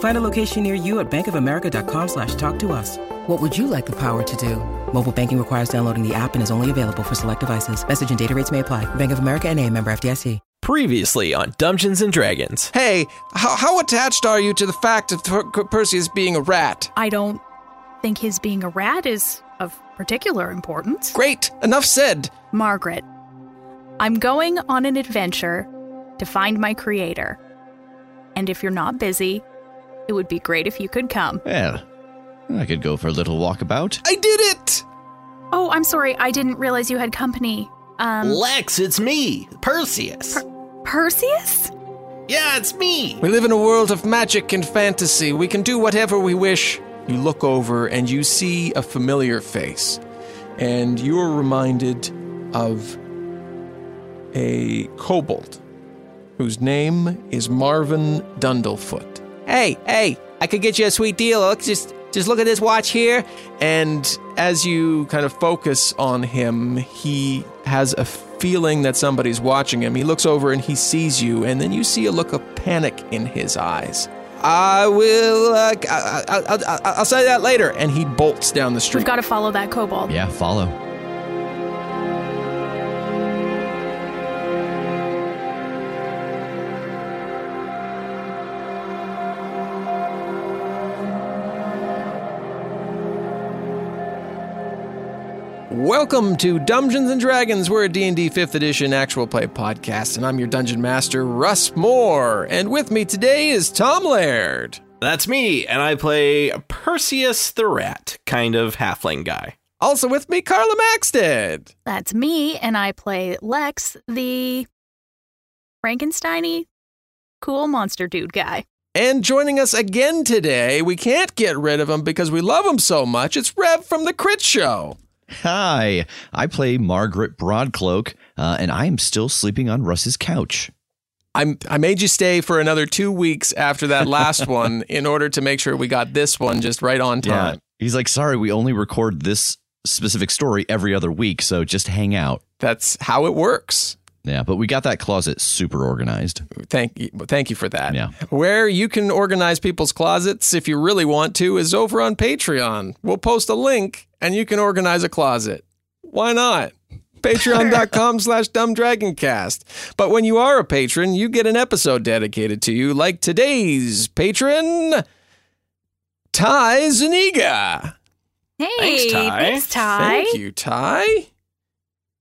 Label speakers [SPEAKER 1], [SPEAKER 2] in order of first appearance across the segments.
[SPEAKER 1] Find a location near you at bankofamerica.com slash talk to us. What would you like the power to do? Mobile banking requires downloading the app and is only available for select devices. Message and data rates may apply. Bank of America and a member FDIC.
[SPEAKER 2] Previously on Dungeons and Dragons.
[SPEAKER 3] Hey, how, how attached are you to the fact of per- Perseus being a rat?
[SPEAKER 4] I don't think his being a rat is of particular importance.
[SPEAKER 3] Great, enough said.
[SPEAKER 4] Margaret, I'm going on an adventure to find my creator. And if you're not busy, it would be great if you could come.
[SPEAKER 5] Well, I could go for a little walkabout.
[SPEAKER 3] I did it!
[SPEAKER 4] Oh, I'm sorry. I didn't realize you had company. Um,
[SPEAKER 2] Lex, it's me, Perseus.
[SPEAKER 4] Perseus?
[SPEAKER 2] yeah, it's me.
[SPEAKER 3] We live in a world of magic and fantasy. We can do whatever we wish. You look over and you see a familiar face, and you're reminded of a kobold whose name is Marvin Dundlefoot. Hey, hey, I could get you a sweet deal. Look, just just look at this watch here. And as you kind of focus on him, he has a feeling that somebody's watching him. He looks over and he sees you, and then you see a look of panic in his eyes. I will. Uh, I, I, I, I, I'll say that later. And he bolts down the street.
[SPEAKER 4] We've got to follow that kobold.
[SPEAKER 5] Yeah, follow.
[SPEAKER 3] Welcome to Dungeons and Dragons. We're a D&D 5th edition actual play podcast, and I'm your dungeon master, Russ More. And with me today is Tom Laird.
[SPEAKER 2] That's me, and I play Perseus the Rat, kind of halfling guy.
[SPEAKER 3] Also with me, Carla Maxted.
[SPEAKER 4] That's me, and I play Lex, the Frankensteiny cool monster dude guy.
[SPEAKER 3] And joining us again today, we can't get rid of him because we love him so much. It's Rev from the Crit Show.
[SPEAKER 5] Hi, I play Margaret Broadcloak, uh, and I am still sleeping on Russ's couch.
[SPEAKER 3] I'm, I made you stay for another two weeks after that last one in order to make sure we got this one just right on time.
[SPEAKER 5] He's like, sorry, we only record this specific story every other week, so just hang out.
[SPEAKER 3] That's how it works.
[SPEAKER 5] Yeah, but we got that closet super organized.
[SPEAKER 3] Thank you, thank you for that.
[SPEAKER 5] Yeah.
[SPEAKER 3] Where you can organize people's closets if you really want to is over on Patreon. We'll post a link and you can organize a closet. Why not? Patreon.com slash dumbdragoncast. But when you are a patron, you get an episode dedicated to you, like today's patron, Ty Zuniga.
[SPEAKER 4] Hey,
[SPEAKER 2] Thanks, Ty.
[SPEAKER 4] Thanks, Ty.
[SPEAKER 3] Thank you, Ty.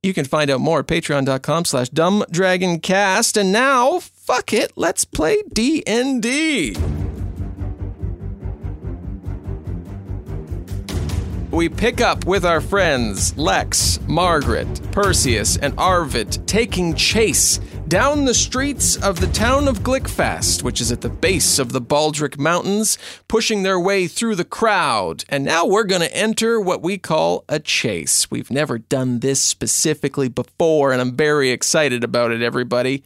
[SPEAKER 3] You can find out more at patreon.com slash dumbdragoncast. And now, fuck it, let's play D&D. We pick up with our friends Lex, Margaret, Perseus, and Arvid taking chase down the streets of the town of Glickfast, which is at the base of the Baldric Mountains, pushing their way through the crowd. And now we're going to enter what we call a chase. We've never done this specifically before, and I'm very excited about it, everybody.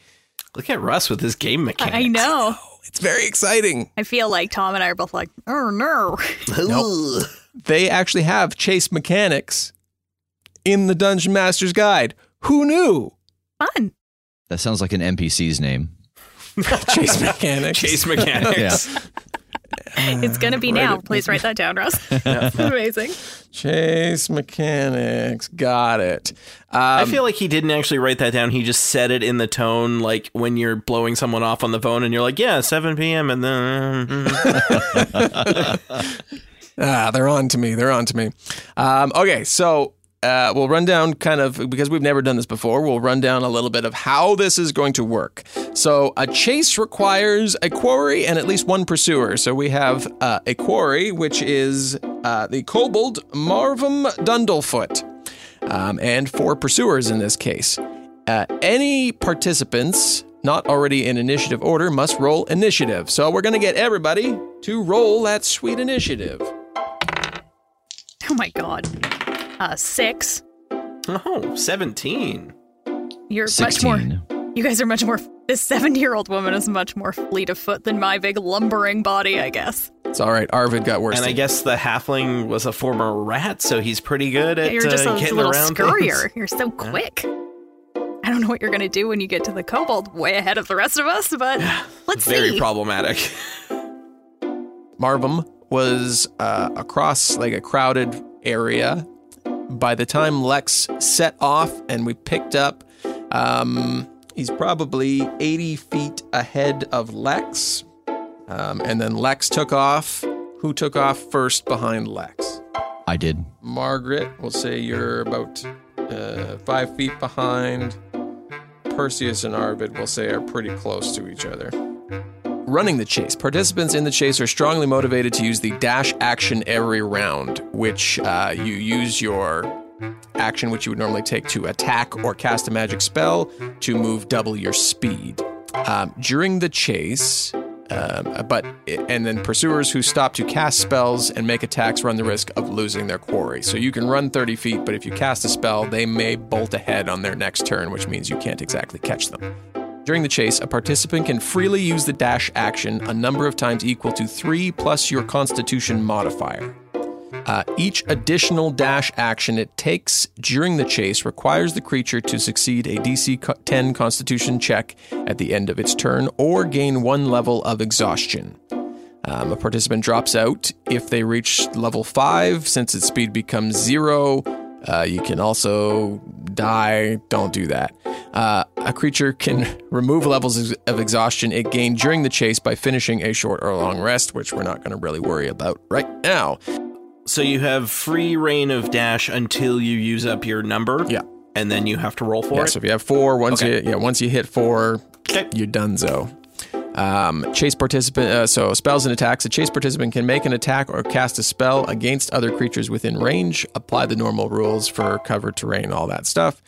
[SPEAKER 2] Look at Russ with his game mechanics.
[SPEAKER 4] I know.
[SPEAKER 3] It's very exciting.
[SPEAKER 4] I feel like Tom and I are both like, oh no.
[SPEAKER 2] Nope.
[SPEAKER 3] They actually have chase mechanics in the Dungeon Master's Guide. Who knew?
[SPEAKER 4] Fun.
[SPEAKER 5] That sounds like an NPC's name.
[SPEAKER 3] Chase mechanics.
[SPEAKER 2] Chase mechanics.
[SPEAKER 4] It's going to be now. Please write that down, Russ. Amazing.
[SPEAKER 3] Chase mechanics. Got it. Um,
[SPEAKER 2] I feel like he didn't actually write that down. He just said it in the tone like when you're blowing someone off on the phone and you're like, yeah, 7 p.m. And then.
[SPEAKER 3] ah, they're on to me. They're on to me. Um, okay, so uh, we'll run down kind of because we've never done this before. We'll run down a little bit of how this is going to work. So, a chase requires a quarry and at least one pursuer. So, we have uh, a quarry, which is uh, the kobold Marvum Dundlefoot, um, and four pursuers in this case. Uh, any participants not already in initiative order must roll initiative. So, we're going to get everybody to roll that sweet initiative.
[SPEAKER 4] Oh my god. Uh, six.
[SPEAKER 2] Oh, 17.
[SPEAKER 4] You're much more. You guys are much more. This 70 year old woman is much more fleet of foot than my big lumbering body, I guess.
[SPEAKER 3] It's all right. Arvid got worse.
[SPEAKER 2] And I guess the halfling was a former rat, so he's pretty good at
[SPEAKER 4] You're just
[SPEAKER 2] uh,
[SPEAKER 4] a
[SPEAKER 2] getting
[SPEAKER 4] little
[SPEAKER 2] around
[SPEAKER 4] scurrier.
[SPEAKER 2] things.
[SPEAKER 4] You're so quick. I don't know what you're going to do when you get to the kobold way ahead of the rest of us, but let's
[SPEAKER 2] Very
[SPEAKER 4] see.
[SPEAKER 2] Very problematic.
[SPEAKER 3] Marvum was uh, across like a crowded area. By the time Lex set off and we picked up, um, he's probably 80 feet ahead of Lex. Um, and then Lex took off. Who took off first behind Lex?
[SPEAKER 5] I did.
[SPEAKER 3] Margaret, we'll say you're about uh, five feet behind. Perseus and Arvid, we'll say, are pretty close to each other. Running the chase. Participants in the chase are strongly motivated to use the dash action every round, which uh, you use your action, which you would normally take to attack or cast a magic spell, to move double your speed. Um, during the chase, um, but and then pursuers who stop to cast spells and make attacks run the risk of losing their quarry. So you can run 30 feet, but if you cast a spell, they may bolt ahead on their next turn, which means you can't exactly catch them. During the chase, a participant can freely use the dash action a number of times equal to three plus your Constitution modifier. Uh, each additional dash action it takes during the chase requires the creature to succeed a DC 10 Constitution check at the end of its turn or gain one level of exhaustion. Um, a participant drops out if they reach level 5, since its speed becomes zero. Uh, you can also die. Don't do that. Uh, a creature can remove levels of exhaustion it gained during the chase by finishing a short or long rest, which we're not going to really worry about right now.
[SPEAKER 2] so you have free reign of dash until you use up your number.
[SPEAKER 3] Yeah.
[SPEAKER 2] And then you have to roll for
[SPEAKER 3] Yeah,
[SPEAKER 2] it.
[SPEAKER 3] so if you have four, once
[SPEAKER 2] Okay.
[SPEAKER 3] you yeah, once you hit four,
[SPEAKER 2] Okay.
[SPEAKER 3] you're donezo. Um, chase participant. Uh, so spells and attacks. A chase participant can make an attack or cast a spell against other creatures within range. Apply the normal rules for cover terrain, all that stuff.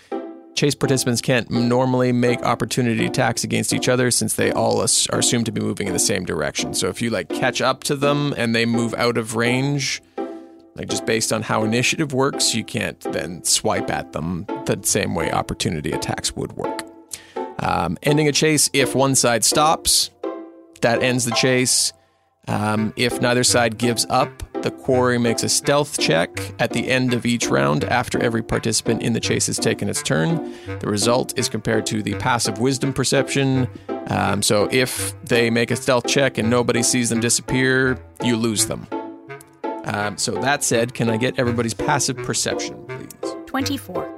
[SPEAKER 3] Chase participants can't normally make opportunity attacks against each other since they all are assumed to be moving in the same direction. So if you like catch up to them and they move out of range, like just based on how initiative works, you can't then swipe at them the same way opportunity attacks would work. Um, ending a chase if one side stops, that ends the chase. Um, if neither side gives up, the quarry makes a stealth check at the end of each round after every participant in the chase has taken its turn. The result is compared to the passive wisdom perception. Um, so if they make a stealth check and nobody sees them disappear, you lose them. Um, so that said, can I get everybody's passive perception, please?
[SPEAKER 4] 24.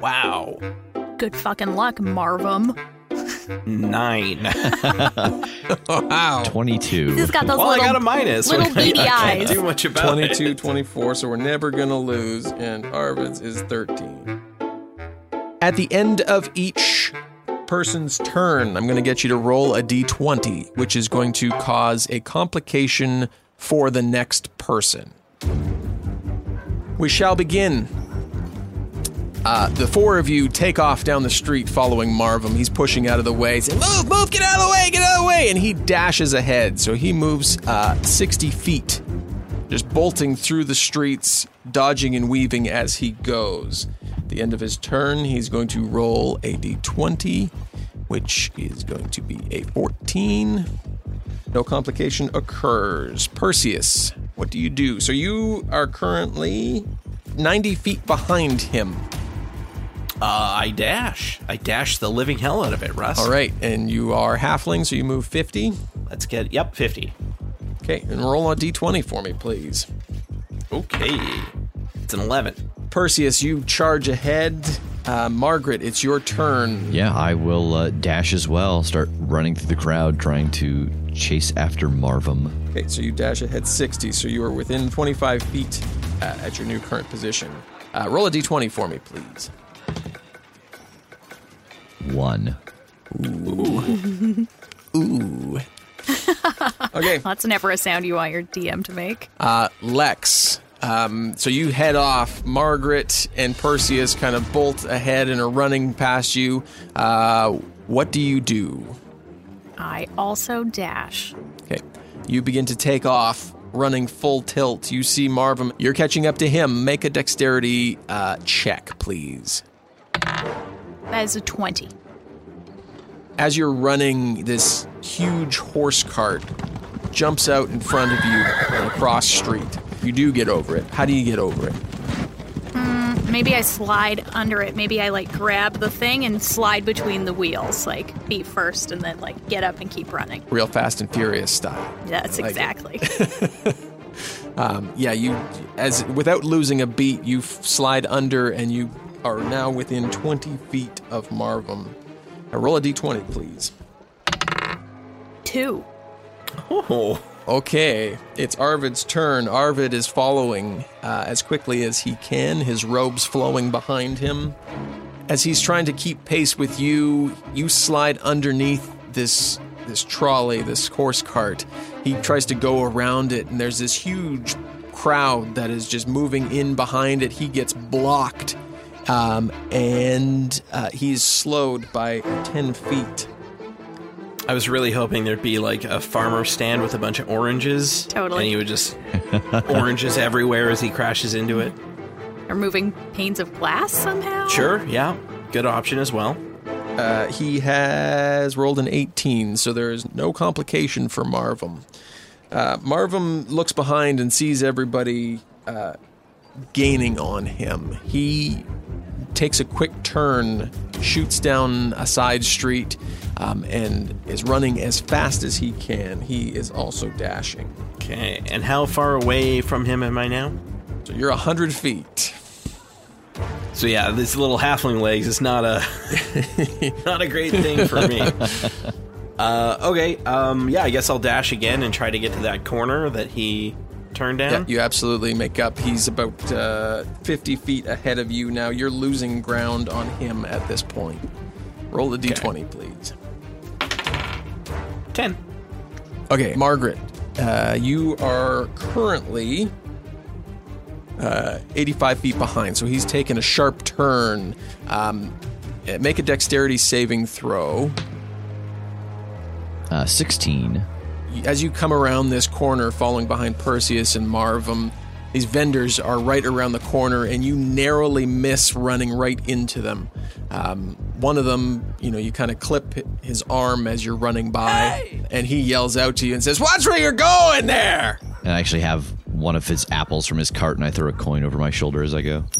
[SPEAKER 2] Wow.
[SPEAKER 4] Good fucking luck, Marvum.
[SPEAKER 2] Nine.
[SPEAKER 3] Wow.
[SPEAKER 5] 22.
[SPEAKER 4] He's got those
[SPEAKER 2] well, I
[SPEAKER 4] little,
[SPEAKER 2] got a minus.
[SPEAKER 4] little
[SPEAKER 2] I can't
[SPEAKER 4] beady eyes.
[SPEAKER 2] do much about it.
[SPEAKER 3] 22, 24, so we're never going to lose, and Arvid's is 13. At the end of each person's turn, I'm going to get you to roll a d20, which is going to cause a complication for the next person. We shall begin. Uh, the four of you take off down the street following Marvum. He's pushing out of the way, saying, Move, move, get out of the way, get out of the way. And he dashes ahead. So he moves uh, 60 feet, just bolting through the streets, dodging and weaving as he goes. At the end of his turn, he's going to roll a d20, which is going to be a 14. No complication occurs. Perseus, what do you do? So you are currently 90 feet behind him.
[SPEAKER 2] Uh, I dash. I dash the living hell out of it, Russ.
[SPEAKER 3] All right, and you are halfling, so you move 50.
[SPEAKER 2] Let's get, yep, 50.
[SPEAKER 3] Okay, and roll a d20 for me, please.
[SPEAKER 2] Okay. It's an 11.
[SPEAKER 3] Perseus, you charge ahead Uh, Margaret, it's your turn.
[SPEAKER 5] Yeah, I will uh, dash as well. Start running through the crowd, trying to chase after Marvum.
[SPEAKER 3] Okay, so you dash ahead 60, so you are within 25 feet uh, at your new current position. Uh, roll a d20 for me, please.
[SPEAKER 5] One.
[SPEAKER 3] Ooh. Ooh. okay,
[SPEAKER 4] That's never a sound you want your DM to make.
[SPEAKER 3] uh, Lex. Um, so you head off. Margaret and Perseus kind of bolt ahead and are running past you. Uh, what do you do?
[SPEAKER 4] I also dash.
[SPEAKER 3] Okay. You begin to take off, running full tilt. You see Marvin. You're catching up to him. Make a dexterity uh, check, please.
[SPEAKER 4] That is a 20.
[SPEAKER 3] As you're running, this huge horse cart jumps out in front of you on a cross street. You do get over it. How do you get over it?
[SPEAKER 4] Maybe I slide under it. Maybe I like grab the thing and slide between the wheels, like feet first, and then like get up and keep running.
[SPEAKER 3] Real fast and furious style.
[SPEAKER 4] That's
[SPEAKER 3] Like
[SPEAKER 4] exactly.
[SPEAKER 3] Um, yeah, you as without losing a beat, you slide under and you are now within 20 feet of Marvum. Now roll a d20, please.
[SPEAKER 4] Two.
[SPEAKER 2] Oh,
[SPEAKER 3] Okay, it's Arvid's turn. Arvid is following uh, as quickly as he can, his robes flowing behind him. As he's trying to keep pace with you, you slide underneath this this trolley, this horse cart. He tries to go around it, and there's this huge crowd that is just moving in behind it. He gets blocked, um, and uh, he's slowed by 10 feet.
[SPEAKER 2] I was really hoping there'd be like a farmer stand with a bunch of oranges.
[SPEAKER 4] Totally.
[SPEAKER 2] And he would just oranges everywhere as he crashes into it.
[SPEAKER 4] Or moving panes of glass somehow?
[SPEAKER 2] Sure, yeah. Good option as well.
[SPEAKER 3] Uh, he has rolled an 18, so there is no complication for Marvum. Uh, Marvum looks behind and sees everybody uh, gaining on him. He takes a quick turn, shoots down a side street, um, and is running as fast as he can. He is also dashing.
[SPEAKER 2] Okay, and how far away from him am I now?
[SPEAKER 3] So you're 100 feet.
[SPEAKER 2] So yeah, this little halfling legs is not a not a great thing for me. Uh, okay, um, yeah, I guess I'll dash again and try to get to that corner that he turned
[SPEAKER 3] Yeah, you absolutely make up. He's about uh, 50 feet ahead of you now. You're losing ground on him at this point. Roll the d20, please.
[SPEAKER 2] Ten.
[SPEAKER 3] Okay, Margaret, uh, you are currently uh, 85 feet behind, so he's taken a sharp turn. Um, make a dexterity saving throw.
[SPEAKER 5] Uh, 16.
[SPEAKER 3] As you come around this corner, following behind Perseus and Marvum, these vendors are right around the corner, and you narrowly miss running right into them. Um, one of them, you know, you kind of clip his arm as you're running by, and he yells out to you and says, "Watch where you're going there!"
[SPEAKER 5] And I actually have one of his apples from his cart, and I throw a coin over my shoulder as I go.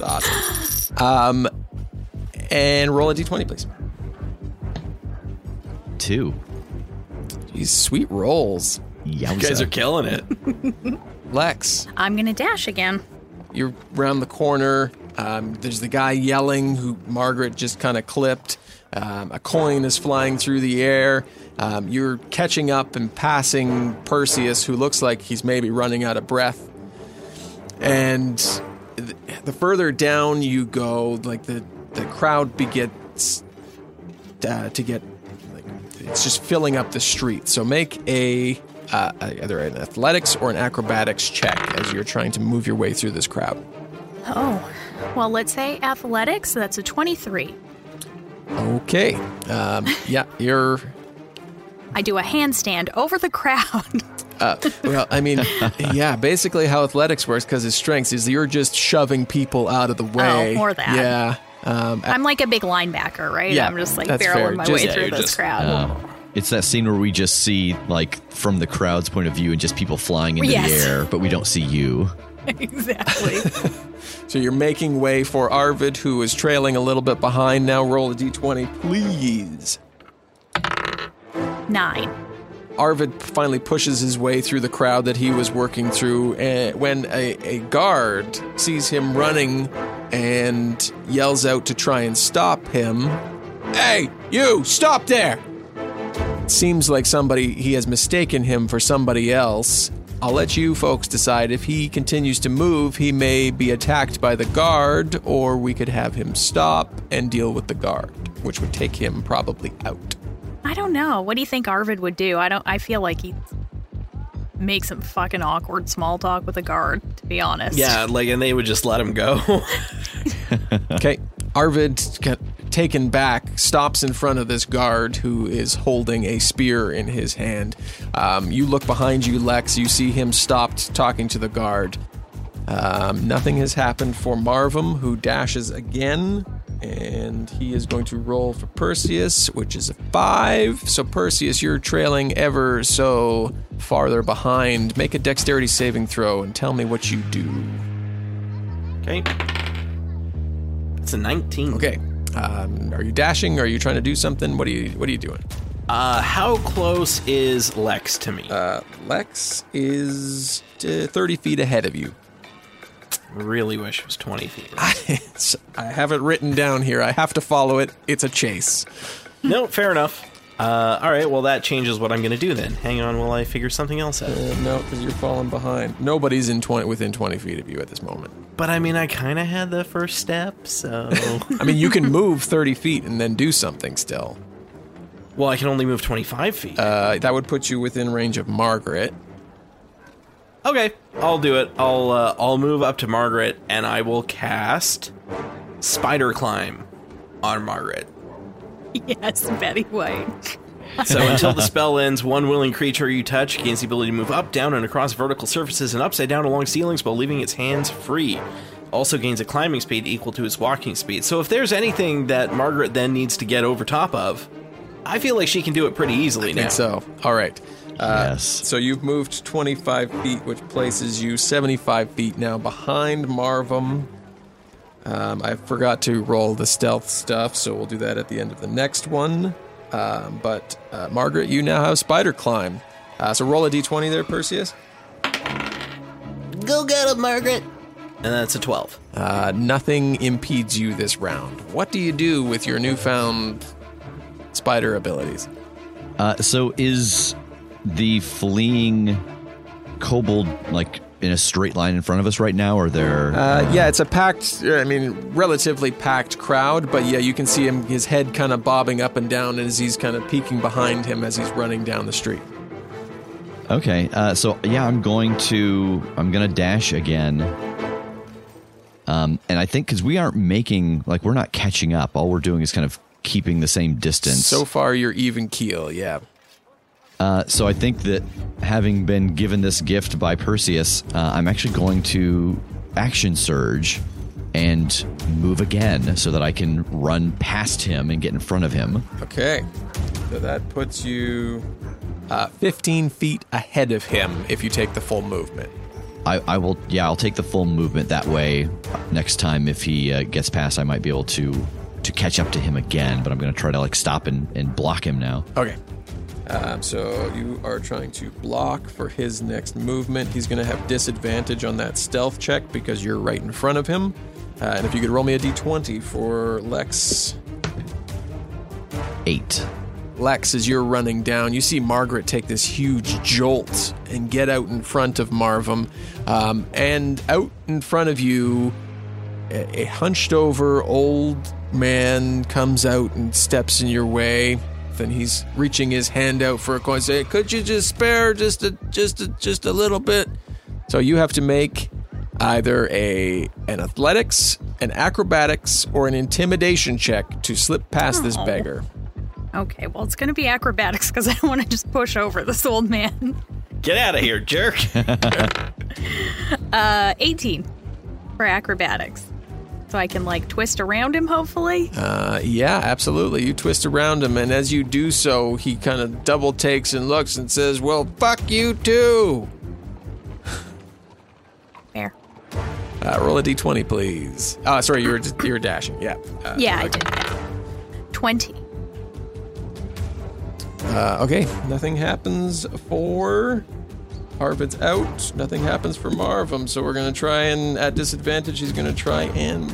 [SPEAKER 3] It's awesome. Um, and roll a d20, please.
[SPEAKER 5] Two.
[SPEAKER 3] These sweet rolls.
[SPEAKER 5] Yowza.
[SPEAKER 2] You guys are killing it.
[SPEAKER 3] Lex,
[SPEAKER 4] I'm gonna dash again.
[SPEAKER 3] you're around the corner. Um, there's the guy yelling who Margaret just kind of clipped. Um, a coin is flying through the air. Um, you're catching up and passing Perseus, who looks like he's maybe running out of breath. And th- the further down you go, like the, the crowd begins uh, to get, like, it's just filling up the street. So make a uh, either an athletics or an acrobatics check as you're trying to move your way through this crowd.
[SPEAKER 4] Oh, well, let's say athletics. That's a 23.
[SPEAKER 3] Okay. Um, yeah, you're.
[SPEAKER 4] I do a handstand over the crowd.
[SPEAKER 3] Uh, well, I mean, yeah. Basically, how athletics works because his strengths is you're just shoving people out of the way.
[SPEAKER 4] Oh, more that.
[SPEAKER 3] Yeah. Um,
[SPEAKER 4] I'm like a big linebacker, right?
[SPEAKER 3] Yeah,
[SPEAKER 4] I'm just like barreling
[SPEAKER 3] fair.
[SPEAKER 4] my
[SPEAKER 3] Just-
[SPEAKER 4] way
[SPEAKER 3] yeah,
[SPEAKER 4] through
[SPEAKER 2] you're
[SPEAKER 4] this
[SPEAKER 2] just-
[SPEAKER 4] crowd.
[SPEAKER 5] Uh, it's that scene where we just see, like, from the crowd's point of view and just people flying into
[SPEAKER 4] Yes.
[SPEAKER 5] the air, but we don't see you.
[SPEAKER 4] exactly.
[SPEAKER 3] so you're making way for Arvid, who is trailing a little bit behind. Now roll a d20, please.
[SPEAKER 4] Nine.
[SPEAKER 3] Arvid finally pushes his way through the crowd that he was working through. And when a, a guard sees him running and yells out to try and stop him. Hey, you, stop there! It seems like somebody, he has mistaken him for somebody else. I'll let you folks decide if he continues to move, he may be attacked by the guard, or we could have him stop and deal with the guard, which would take him probably out.
[SPEAKER 4] I don't know. What do you think Arvid would do? I don't. I feel like he'd make some fucking awkward small talk with a guard. To be honest.
[SPEAKER 2] Yeah, like, and they would just let him go.
[SPEAKER 3] Okay. Arvid, got taken back, stops in front of this guard who is holding a spear in his hand. Um, you look behind you, Lex. You see him stopped talking to the guard. Um, nothing has happened for Marvum, who dashes again, and he is going to roll for Perseus, which is a five. So, Perseus, you're trailing ever so farther behind. Make a dexterity saving throw and tell me what you do.
[SPEAKER 2] okay. It's a 19.
[SPEAKER 3] Okay. Um, are you dashing? Are you trying to do something? What are you What are you doing?
[SPEAKER 2] Uh, how close is Lex to me?
[SPEAKER 3] Uh, Lex is uh, thirty feet ahead of you.
[SPEAKER 2] Really wish it was 20 feet.
[SPEAKER 3] It's- I have it written down here. I have to follow it. It's a chase.
[SPEAKER 2] no, fair enough. Uh, all right, well, that changes what I'm going to do then. Hang on while I figure something else out.
[SPEAKER 3] Uh, no, because you're falling behind. Nobody's in twenty within twenty feet of you at this moment.
[SPEAKER 2] But I mean, I kind of had the first step, so.
[SPEAKER 3] I mean, you can move thirty feet and then do something still.
[SPEAKER 2] well, I can only move 25 feet.
[SPEAKER 3] Uh, that would put you within range of Margaret.
[SPEAKER 2] Okay, I'll do it. I'll uh, I'll move up to Margaret and I will cast Spider Climb on Margaret.
[SPEAKER 4] Yes, Betty White.
[SPEAKER 2] So until the spell ends, one willing creature you touch gains the ability to move up, down, and across vertical surfaces and upside down along ceilings while leaving its hands free. Also gains a climbing speed equal to its walking speed. So if there's anything that Margaret then needs to get over top of, I feel like she can do it pretty easily
[SPEAKER 3] I
[SPEAKER 2] now.
[SPEAKER 3] think so. All right. Uh,
[SPEAKER 5] Yes.
[SPEAKER 3] So you've moved 25 feet, which places you 75 feet now behind Marvum. Um, I forgot to roll the stealth stuff, so we'll do that at the end of the next one. Um, but uh, Margaret, you now have spider climb. Uh, so roll a d20 there, Perseus.
[SPEAKER 2] Go get it, Margaret. And that's a 12.
[SPEAKER 3] Uh, nothing impedes you this round. What do you do with your newfound spider abilities?
[SPEAKER 5] Uh, so is the fleeing kobold like in a straight line in front of us right now, or there?
[SPEAKER 3] Uh, yeah, it's a packed, I mean, relatively packed crowd, but yeah, you can see him, his head kind of bobbing up and down as he's kind of peeking behind him as he's running down the street.
[SPEAKER 5] Okay, uh, so yeah, I'm going to I'm gonna dash again. Um, and I think because we aren't making like we're not catching up, all we're doing is kind of keeping the same distance.
[SPEAKER 3] So far, you're even keel, yeah.
[SPEAKER 5] Uh, so I think that having been given this gift by Perseus, uh, I'm actually going to action surge and move again so that I can run past him and get in front of him.
[SPEAKER 3] Okay. So that puts you uh, 15 feet ahead of him if you take the full movement.
[SPEAKER 5] I, I will, yeah, I'll take the full movement that way. Next time, if he uh, gets past, I might be able to to catch up to him again. But I'm going to try to like stop and, and block him now.
[SPEAKER 3] Okay. Um, so you are trying to block for his next movement. He's going to have disadvantage on that stealth check because you're right in front of him. Uh, and if you could roll me a d20 for Lex.
[SPEAKER 5] Eight.
[SPEAKER 3] Lex, as you're running down, you see Margaret take this huge jolt and get out in front of Marvum. Um, and out in front of you, a, a hunched over old man comes out and steps in your way. Then he's reaching his hand out for a coin. Say, "Could you just spare just a just a just a little bit?" So you have to make either a an athletics, an acrobatics, or an intimidation check to slip past this
[SPEAKER 4] Oh.
[SPEAKER 3] beggar.
[SPEAKER 4] Okay, well, it's going to be acrobatics because I don't want to just push over this old man.
[SPEAKER 2] Get out of here, jerk.
[SPEAKER 4] Uh, 18 for acrobatics. So I can, like, twist around him, hopefully.
[SPEAKER 3] Uh, yeah, absolutely. You twist around him, and as you do so, he kind of double takes and looks and says, Well, fuck you too.
[SPEAKER 4] Fair.
[SPEAKER 3] Uh, roll a d20, please. Uh, sorry, you were, you were dashing. Yeah. Uh,
[SPEAKER 4] Yeah, I did. 20.
[SPEAKER 3] uh, okay, nothing happens for. Arvid's out. Nothing happens for Marvum, so we're to try and, at disadvantage, he's to try and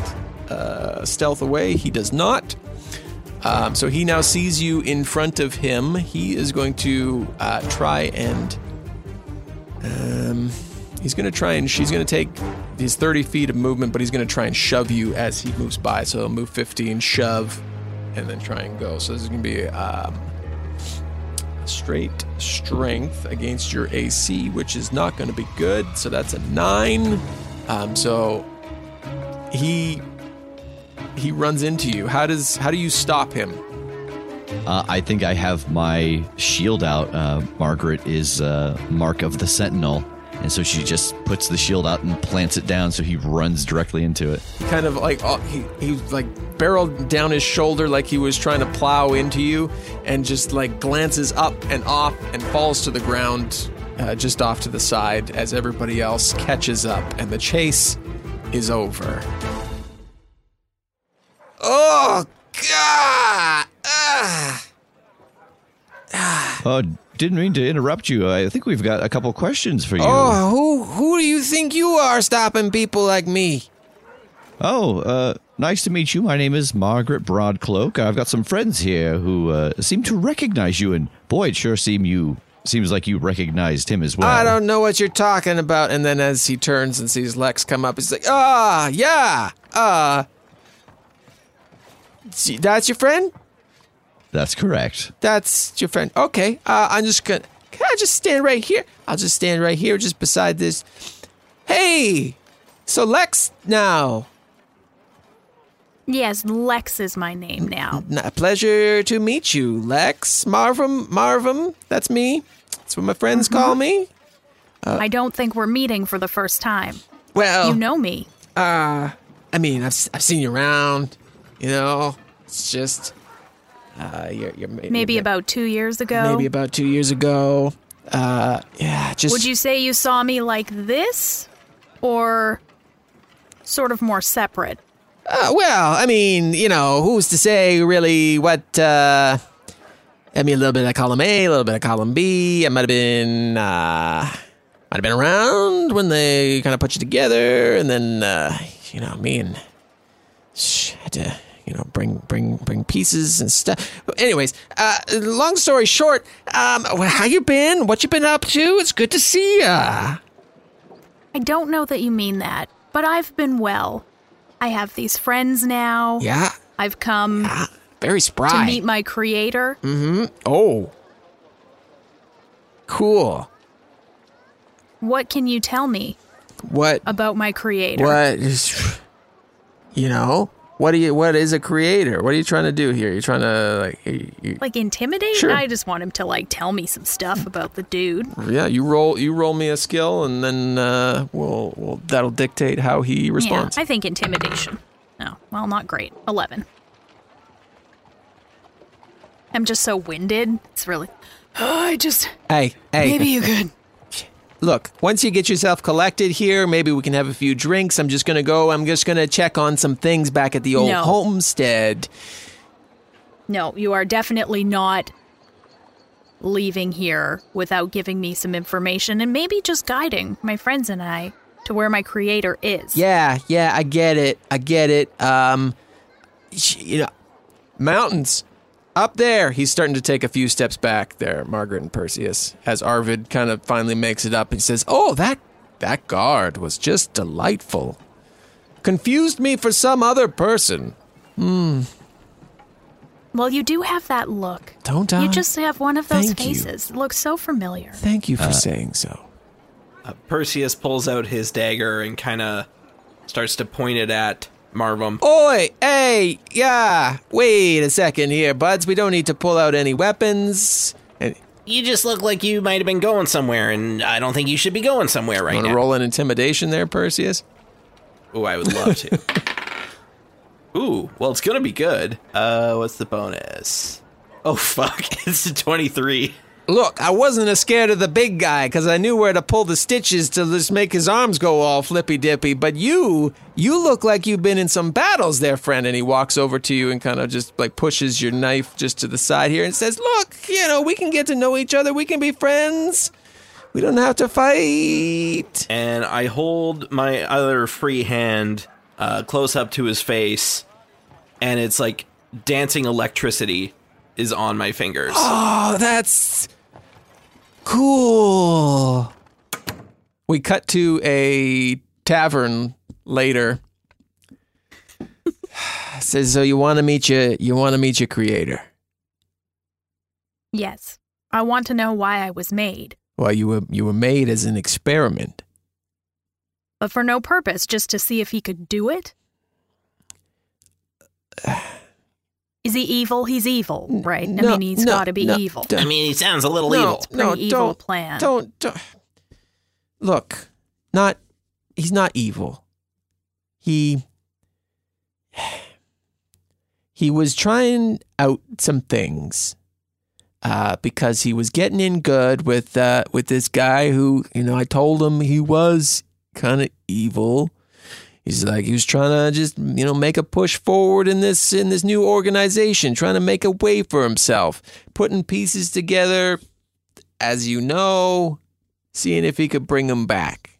[SPEAKER 3] uh, stealth away. He does not. Um, so he now sees you in front of him. He is going to uh, try and. Um, he's going to try and she's going to take these 30 feet of movement, but he's going to try and shove you as he moves by. So he'll move 15, shove, and then try and go. So this is going to be um, straight strength against your AC, which is not going to be good. So that's a nine. Um, so he he runs into you. How does how do you stop him?
[SPEAKER 5] Uh, I think I have my shield out. Uh, Margaret is uh, Mark of the Sentinel, and so she just puts the shield out and plants it down, so he runs directly into it.
[SPEAKER 3] He kind of like oh, he he like barreled down his shoulder like he was trying to plow into you, and just like glances up and off and falls to the ground uh, just off to the side as everybody else catches up, and the chase is over. Oh God! Ah.
[SPEAKER 5] Oh, didn't mean to interrupt you. I think we've got a couple questions for you.
[SPEAKER 3] Oh, who who do you think you are stopping people like me?
[SPEAKER 5] Oh, uh, nice to meet you. My name is Margaret Broadcloak. I've got some friends here who uh, seem to recognize you, and boy, it sure seem you seems like you recognized him as well.
[SPEAKER 3] I don't know what you're talking about. And then as he turns and sees Lex come up, he's like, ah, yeah, uh, that's your friend?
[SPEAKER 5] That's correct.
[SPEAKER 3] That's your friend. Okay, uh, I'm just gonna, can I just stand right here? I'll just stand right here, just beside this. Hey, so Lex now.
[SPEAKER 4] Yes, Lex is my name now.
[SPEAKER 3] N- pleasure to meet you, Lex. Marvum, Marvum, that's me. That's what my friends call me.
[SPEAKER 4] I don't think we're meeting for the first time.
[SPEAKER 3] Well,
[SPEAKER 4] You know me.
[SPEAKER 3] Uh, I mean, I've s- I've seen you around. You know, it's just uh, you're, you're maybe,
[SPEAKER 4] Maybe about two years ago.
[SPEAKER 3] maybe about two years ago. Uh, yeah, just
[SPEAKER 4] Would you say you saw me like this? Or sort of more separate?
[SPEAKER 3] Uh, well, I mean, you know, who's to say really what? Uh, I mean, a little bit of column A, a little bit of column B. I might have been, uh, might have been around when they kind of put you together, and then, uh, you know, me and sh- had to, you know, bring bring bring pieces and stuff. Anyways, uh, long story short, um, how you been? What you been up to? It's good to see ya.
[SPEAKER 4] I don't know that you mean that, but I've been well. I have these friends now.
[SPEAKER 3] Yeah,
[SPEAKER 4] I've come
[SPEAKER 3] Yeah.
[SPEAKER 4] very
[SPEAKER 3] spry.
[SPEAKER 4] to meet my creator. Mm-hmm.
[SPEAKER 3] Oh, cool.
[SPEAKER 4] What can you tell me
[SPEAKER 3] What
[SPEAKER 4] about my creator?
[SPEAKER 3] What is, you know, what do you? What is a creator? What are you trying to do here? You're trying to like, you, you-
[SPEAKER 4] Like intimidate?
[SPEAKER 3] Sure.
[SPEAKER 4] I just want him to like tell me some stuff about the dude.
[SPEAKER 3] yeah. You roll, you roll me a skill, and then uh, we'll, we'll that'll dictate how he responds.
[SPEAKER 4] Yeah, I think intimidation. No, well, not great. Eleven. I'm just so winded. It's really. Oh, I just
[SPEAKER 3] hey, hey,
[SPEAKER 4] maybe you could.
[SPEAKER 3] Look. Once you get yourself collected here, maybe we can have a few drinks. I'm just gonna go. I'm just gonna check on some things back at the old
[SPEAKER 4] No.
[SPEAKER 3] homestead.
[SPEAKER 4] No, you are definitely not leaving here without giving me some information and maybe just guiding my friends and I to where my creator is.
[SPEAKER 3] Yeah, yeah, I get it. I get it. Um, sh- you know, mountains up there. He's starting to take a few steps back there, Margaret and Perseus, as Arvid kind of finally makes it up and says, "Oh, that that guard was just delightful. Confused me for some other person. Hmm.
[SPEAKER 4] Well, you do have that look.
[SPEAKER 3] Don't I?
[SPEAKER 4] You just have one of those
[SPEAKER 3] Thank you.
[SPEAKER 4] faces. It looks so familiar.
[SPEAKER 3] Thank you for saying so.
[SPEAKER 2] Perseus pulls out his dagger and kind of starts to point it at Marvum.
[SPEAKER 3] Oi, hey, yeah. Wait a second here, buds. We don't need to pull out any weapons. And
[SPEAKER 2] You just look like you might have been going somewhere, and I don't think you should be going somewhere right
[SPEAKER 3] want
[SPEAKER 2] now.
[SPEAKER 3] roll an intimidation there, Perseus?
[SPEAKER 2] Ooh, I would love to. Ooh, well, it's gonna be good. Uh, what's the bonus? Oh fuck, it's a twenty-three.
[SPEAKER 3] Look, I wasn't as scared of the big guy because I knew where to pull the stitches to just make his arms go all flippy dippy. But you, you look like you've been in some battles there, friend. And he walks over to you and kind of just like pushes your knife just to the side here and says, Look, you know, we can get to know each other. We can be friends. We don't have to fight.
[SPEAKER 2] And I hold my other free hand uh, close up to his face, and it's like dancing electricity is on my fingers.
[SPEAKER 3] Oh, that's cool. We cut to a tavern later. Says, so you want to meet your you want to meet your creator.
[SPEAKER 4] Yes. I want to know why I was made,
[SPEAKER 3] Well, you were you were made as an experiment.
[SPEAKER 4] but for no purpose, just to see if he could do it. Is he evil? He's evil, right? I mean, he's
[SPEAKER 3] no,
[SPEAKER 4] got to be
[SPEAKER 3] no.
[SPEAKER 4] evil.
[SPEAKER 2] I mean, he sounds a little
[SPEAKER 3] No,
[SPEAKER 2] evil.
[SPEAKER 4] It's a pretty
[SPEAKER 3] no,
[SPEAKER 4] evil
[SPEAKER 3] don't,
[SPEAKER 4] plan.
[SPEAKER 3] Don't, don't look. Not he's not evil. He he was trying out some things uh, because he was getting in good with uh, with this guy who you know I told him he was kind of evil. He's like he was trying to just you know make a push forward in this in this new organization, trying to make a way for himself, putting pieces together, as you know, seeing if he could bring them back.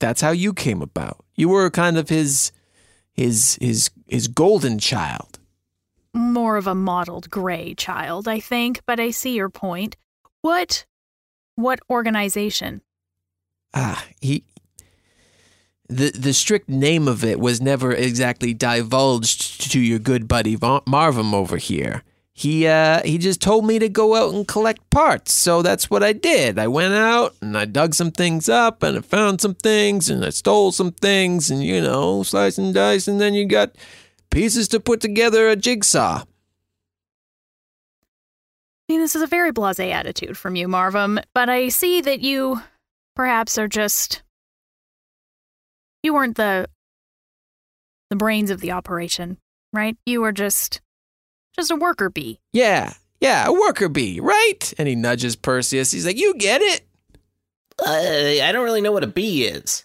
[SPEAKER 3] That's how you came about. You were kind of his his his his golden child.
[SPEAKER 4] More of a mottled gray child, I think, but I see your point. What what organization?
[SPEAKER 3] Ah, he. The the strict name of it was never exactly divulged to your good buddy Marvin over here. He uh he just told me to go out and collect parts, so that's what I did. I went out and I dug some things up and I found some things and I stole some things and you know slice and dice and then you got pieces to put together a jigsaw.
[SPEAKER 4] I mean, this is a very blasé attitude from you, Marvum, but I see that you perhaps are just you weren't the the brains of the operation, right? You were just just a worker bee.
[SPEAKER 3] Yeah, yeah, a worker bee, right? And he nudges Perseus. He's like, "You get it?
[SPEAKER 2] Uh, I don't really know what a bee is.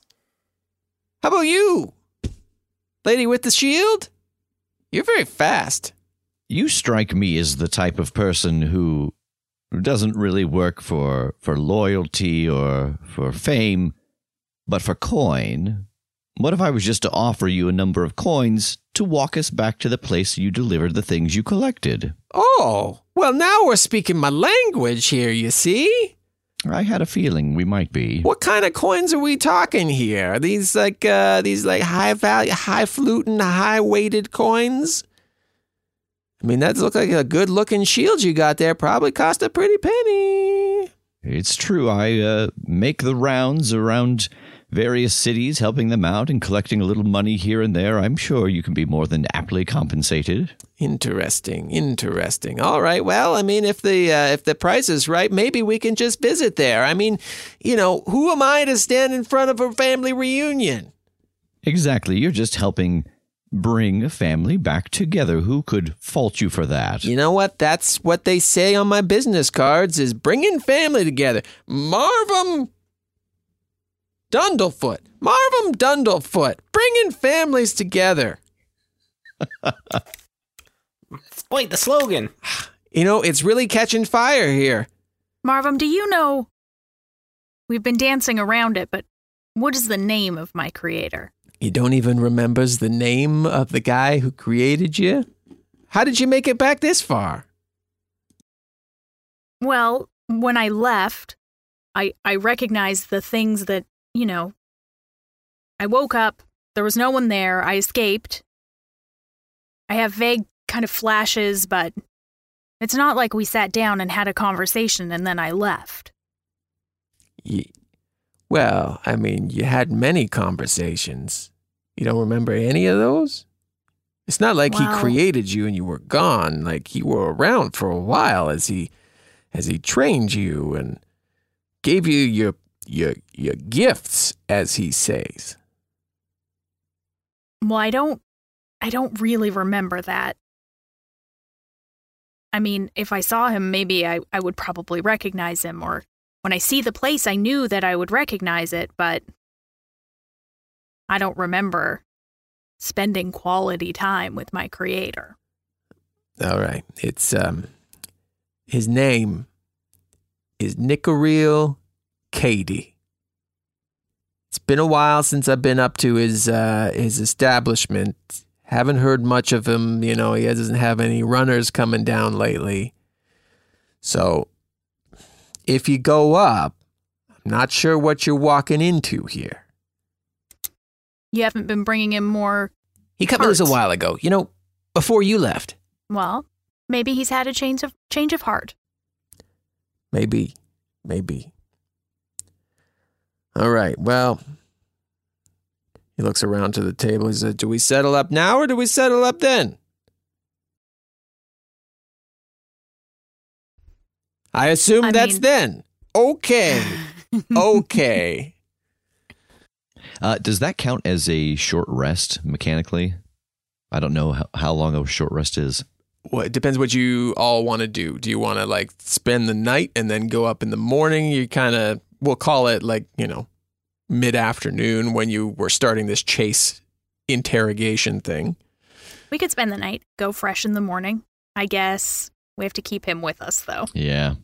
[SPEAKER 3] How about you, lady with the shield? You're very fast."
[SPEAKER 5] You strike me as the type of person who doesn't really work for for loyalty or for fame, but for coin. What if I was just to offer you a number of coins to walk us back to the place you delivered the things you collected?
[SPEAKER 3] Oh, well, now we're speaking my language here, you see?
[SPEAKER 5] I had a feeling we might be.
[SPEAKER 3] What kind of coins are we talking here? Are these like uh these like high value, high fluting, high weighted coins? I mean, that look like a good looking shield you got there. Probably cost a pretty penny.
[SPEAKER 5] It's true. I uh, make the rounds around various cities, helping them out and collecting a little money here and there. I'm sure you can be more than aptly compensated.
[SPEAKER 3] Interesting, interesting. All right. Well, I mean, if the uh, if the price is right, maybe we can just visit there. I mean, you know, who am I to stand in front of a family reunion?
[SPEAKER 5] Exactly. You're just helping bring a family back together. Who could fault you for that?
[SPEAKER 3] You know what? That's what they say on my business cards: is bringing family together. Marvum Dundlefoot, Marvum Dundlefoot, bringing families together.
[SPEAKER 2] It's quite the slogan.
[SPEAKER 3] You know, it's really catching fire here.
[SPEAKER 4] Marvum, do you know we've been dancing around it, but what is the name of my creator?
[SPEAKER 3] You don't even remembers the name of the guy who created you? How did you make it back this far?
[SPEAKER 4] Well, when I left, I I recognized the things that, you know, I woke up, there was no one there, I escaped. I have vague kind of flashes, but it's not like we sat down and had a conversation and then I left.
[SPEAKER 3] Ye- well, I mean, you had many conversations. You don't remember any of those? It's not like he created you and you were gone. Like you were around for a while as he as he trained you and gave you your your your gifts, as he says.
[SPEAKER 4] Well, I don't I don't really remember that. I mean, if I saw him, maybe I, I would probably recognize him, or when I see the place, I knew that I would recognize it, but I don't remember spending quality time with my creator.
[SPEAKER 3] All right. It's um his name is Nicoreel Cady. It's been a while since I've been up to his uh, his establishment. Haven't heard much of him. You know, he doesn't have any runners coming down lately. So, if you go up, I'm not sure what you're walking into here.
[SPEAKER 4] You haven't been bringing him more.
[SPEAKER 6] He cut me loose a while ago. You know, before you left.
[SPEAKER 4] Well, maybe he's had a change of change of heart.
[SPEAKER 3] Maybe, maybe. All right. Well, he looks around to the table. He says, "Do we settle up now, or do we settle up then?" I assume
[SPEAKER 4] I
[SPEAKER 3] that's
[SPEAKER 4] mean-
[SPEAKER 3] then. Okay. okay.
[SPEAKER 5] Uh, does that count as a short rest mechanically? I don't know how, how long a short rest is.
[SPEAKER 3] Well, it depends what you all want to do. Do you want to like spend the night and then go up in the morning? You kind of, we'll call it like, you know, mid afternoon when you were starting this chase interrogation thing.
[SPEAKER 4] We could spend the night, go fresh in the morning. I guess we have to keep him with us though.
[SPEAKER 5] Yeah,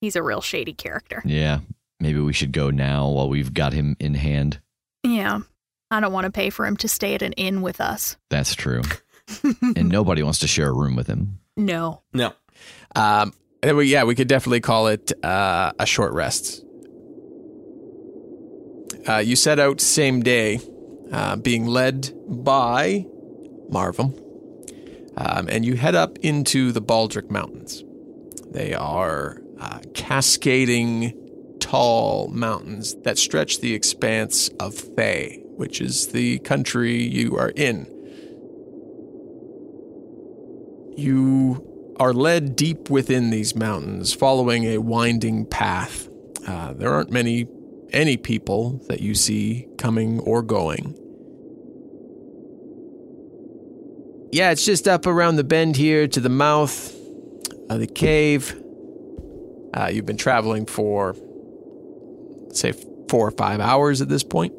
[SPEAKER 4] He's a real shady character.
[SPEAKER 5] yeah. Maybe we should go now while we've got him in hand.
[SPEAKER 4] Yeah. I don't want to pay for him to stay at an inn with us.
[SPEAKER 5] That's true. and nobody wants to share a room with him.
[SPEAKER 4] No.
[SPEAKER 2] No.
[SPEAKER 3] Um, we, yeah, we could definitely call it uh, a short rest. Uh, you set out same day, uh, being led by Marvum, um, and you head up into the Baldric Mountains. They are uh, cascading, tall mountains that stretch the expanse of Thay, which is the country you are in. You are led deep within these mountains, following a winding path. Uh, there aren't many, any people that you see coming or going. Yeah, it's just up around the bend here to the mouth of the cave. Uh, you've been traveling for, say, four or five hours at this point.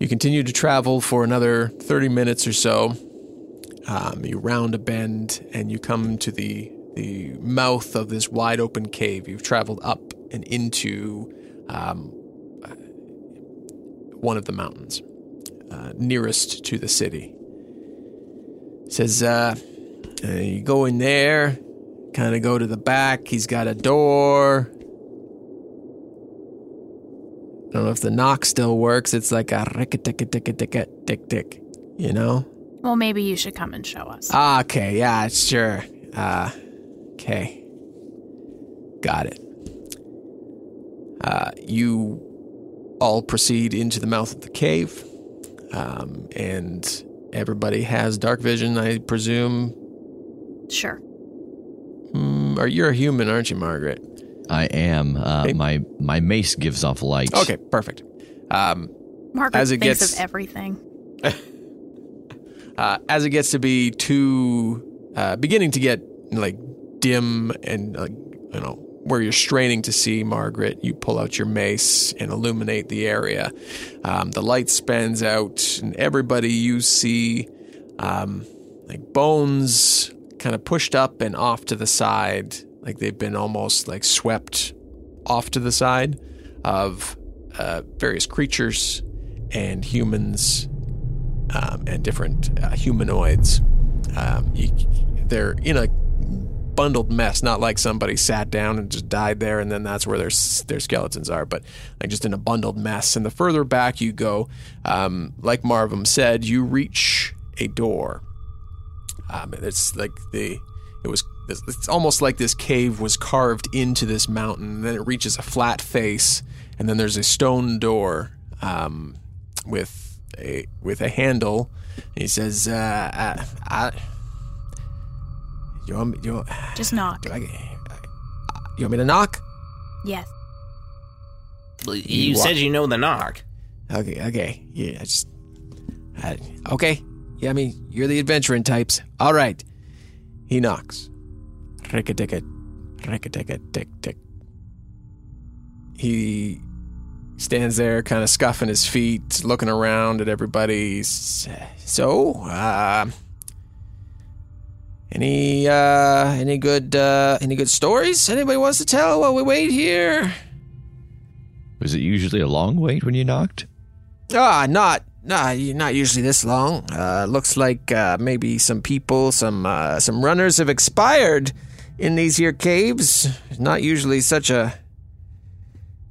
[SPEAKER 3] You continue to travel for another 30 minutes or so. Um, you round a bend and you come to the, the mouth of this wide open cave. You've traveled up and into um, one of the mountains uh, nearest to the city. says, uh, uh, you go in there, kind of go to the back. He's got a door. I don't know if the knock still works. It's like a rick tick tick tick tick tick, you know?
[SPEAKER 4] Well, maybe you should come and show us.
[SPEAKER 3] Ah, okay, yeah, sure. Uh, okay. Got it. Uh, you all proceed into the mouth of the cave, um, and everybody has dark vision, I presume.
[SPEAKER 4] Sure.
[SPEAKER 3] Mm, or you're a human, aren't you, Margaret?
[SPEAKER 5] I am. Uh,
[SPEAKER 3] Okay.
[SPEAKER 5] My my mace gives off light.
[SPEAKER 3] Okay, perfect. Um,
[SPEAKER 4] Margaret
[SPEAKER 3] As it
[SPEAKER 4] thinks
[SPEAKER 3] gets-
[SPEAKER 4] of everything.
[SPEAKER 3] uh, as it gets to be too uh, beginning to get like dim and you know where you're straining to see Margaret, you pull out your mace and illuminate the area. Um, the light spans out, and everybody you see, um, like bones, kind of pushed up and off to the side, like they've been almost like swept off to the side of uh, various creatures and humans um, and different uh, humanoids. Um, you, they're in a bundled mess, not like somebody sat down and just died there, and then that's where their their skeletons are, but like just in a bundled mess. And the further back you go, um, like Marvum said, you reach a door. Um, it's like the it was. It's almost like this cave was carved into this mountain, and then it reaches a flat face, and then there's a stone door um, with a with a handle. And he says, uh, I, I, "You want me? You want,
[SPEAKER 4] Just knock.
[SPEAKER 3] do I, you want me to knock?
[SPEAKER 4] Yes.
[SPEAKER 2] You
[SPEAKER 3] wa-
[SPEAKER 2] said you know the knock.
[SPEAKER 3] Okay, okay, yeah, I just, I, okay, yeah. I mean, you're the adventuring types. All right." He knocks. Rick a tick a tick tick tick. He stands there, kind of scuffing his feet, looking around at everybody. So, uh, Any uh any good uh any good stories anybody wants to tell while we wait here?
[SPEAKER 5] Was it usually a long wait when you knocked?
[SPEAKER 3] Ah, not nah, not usually this long. Uh looks like uh maybe some people, some uh some runners have expired in these here caves. Not usually such a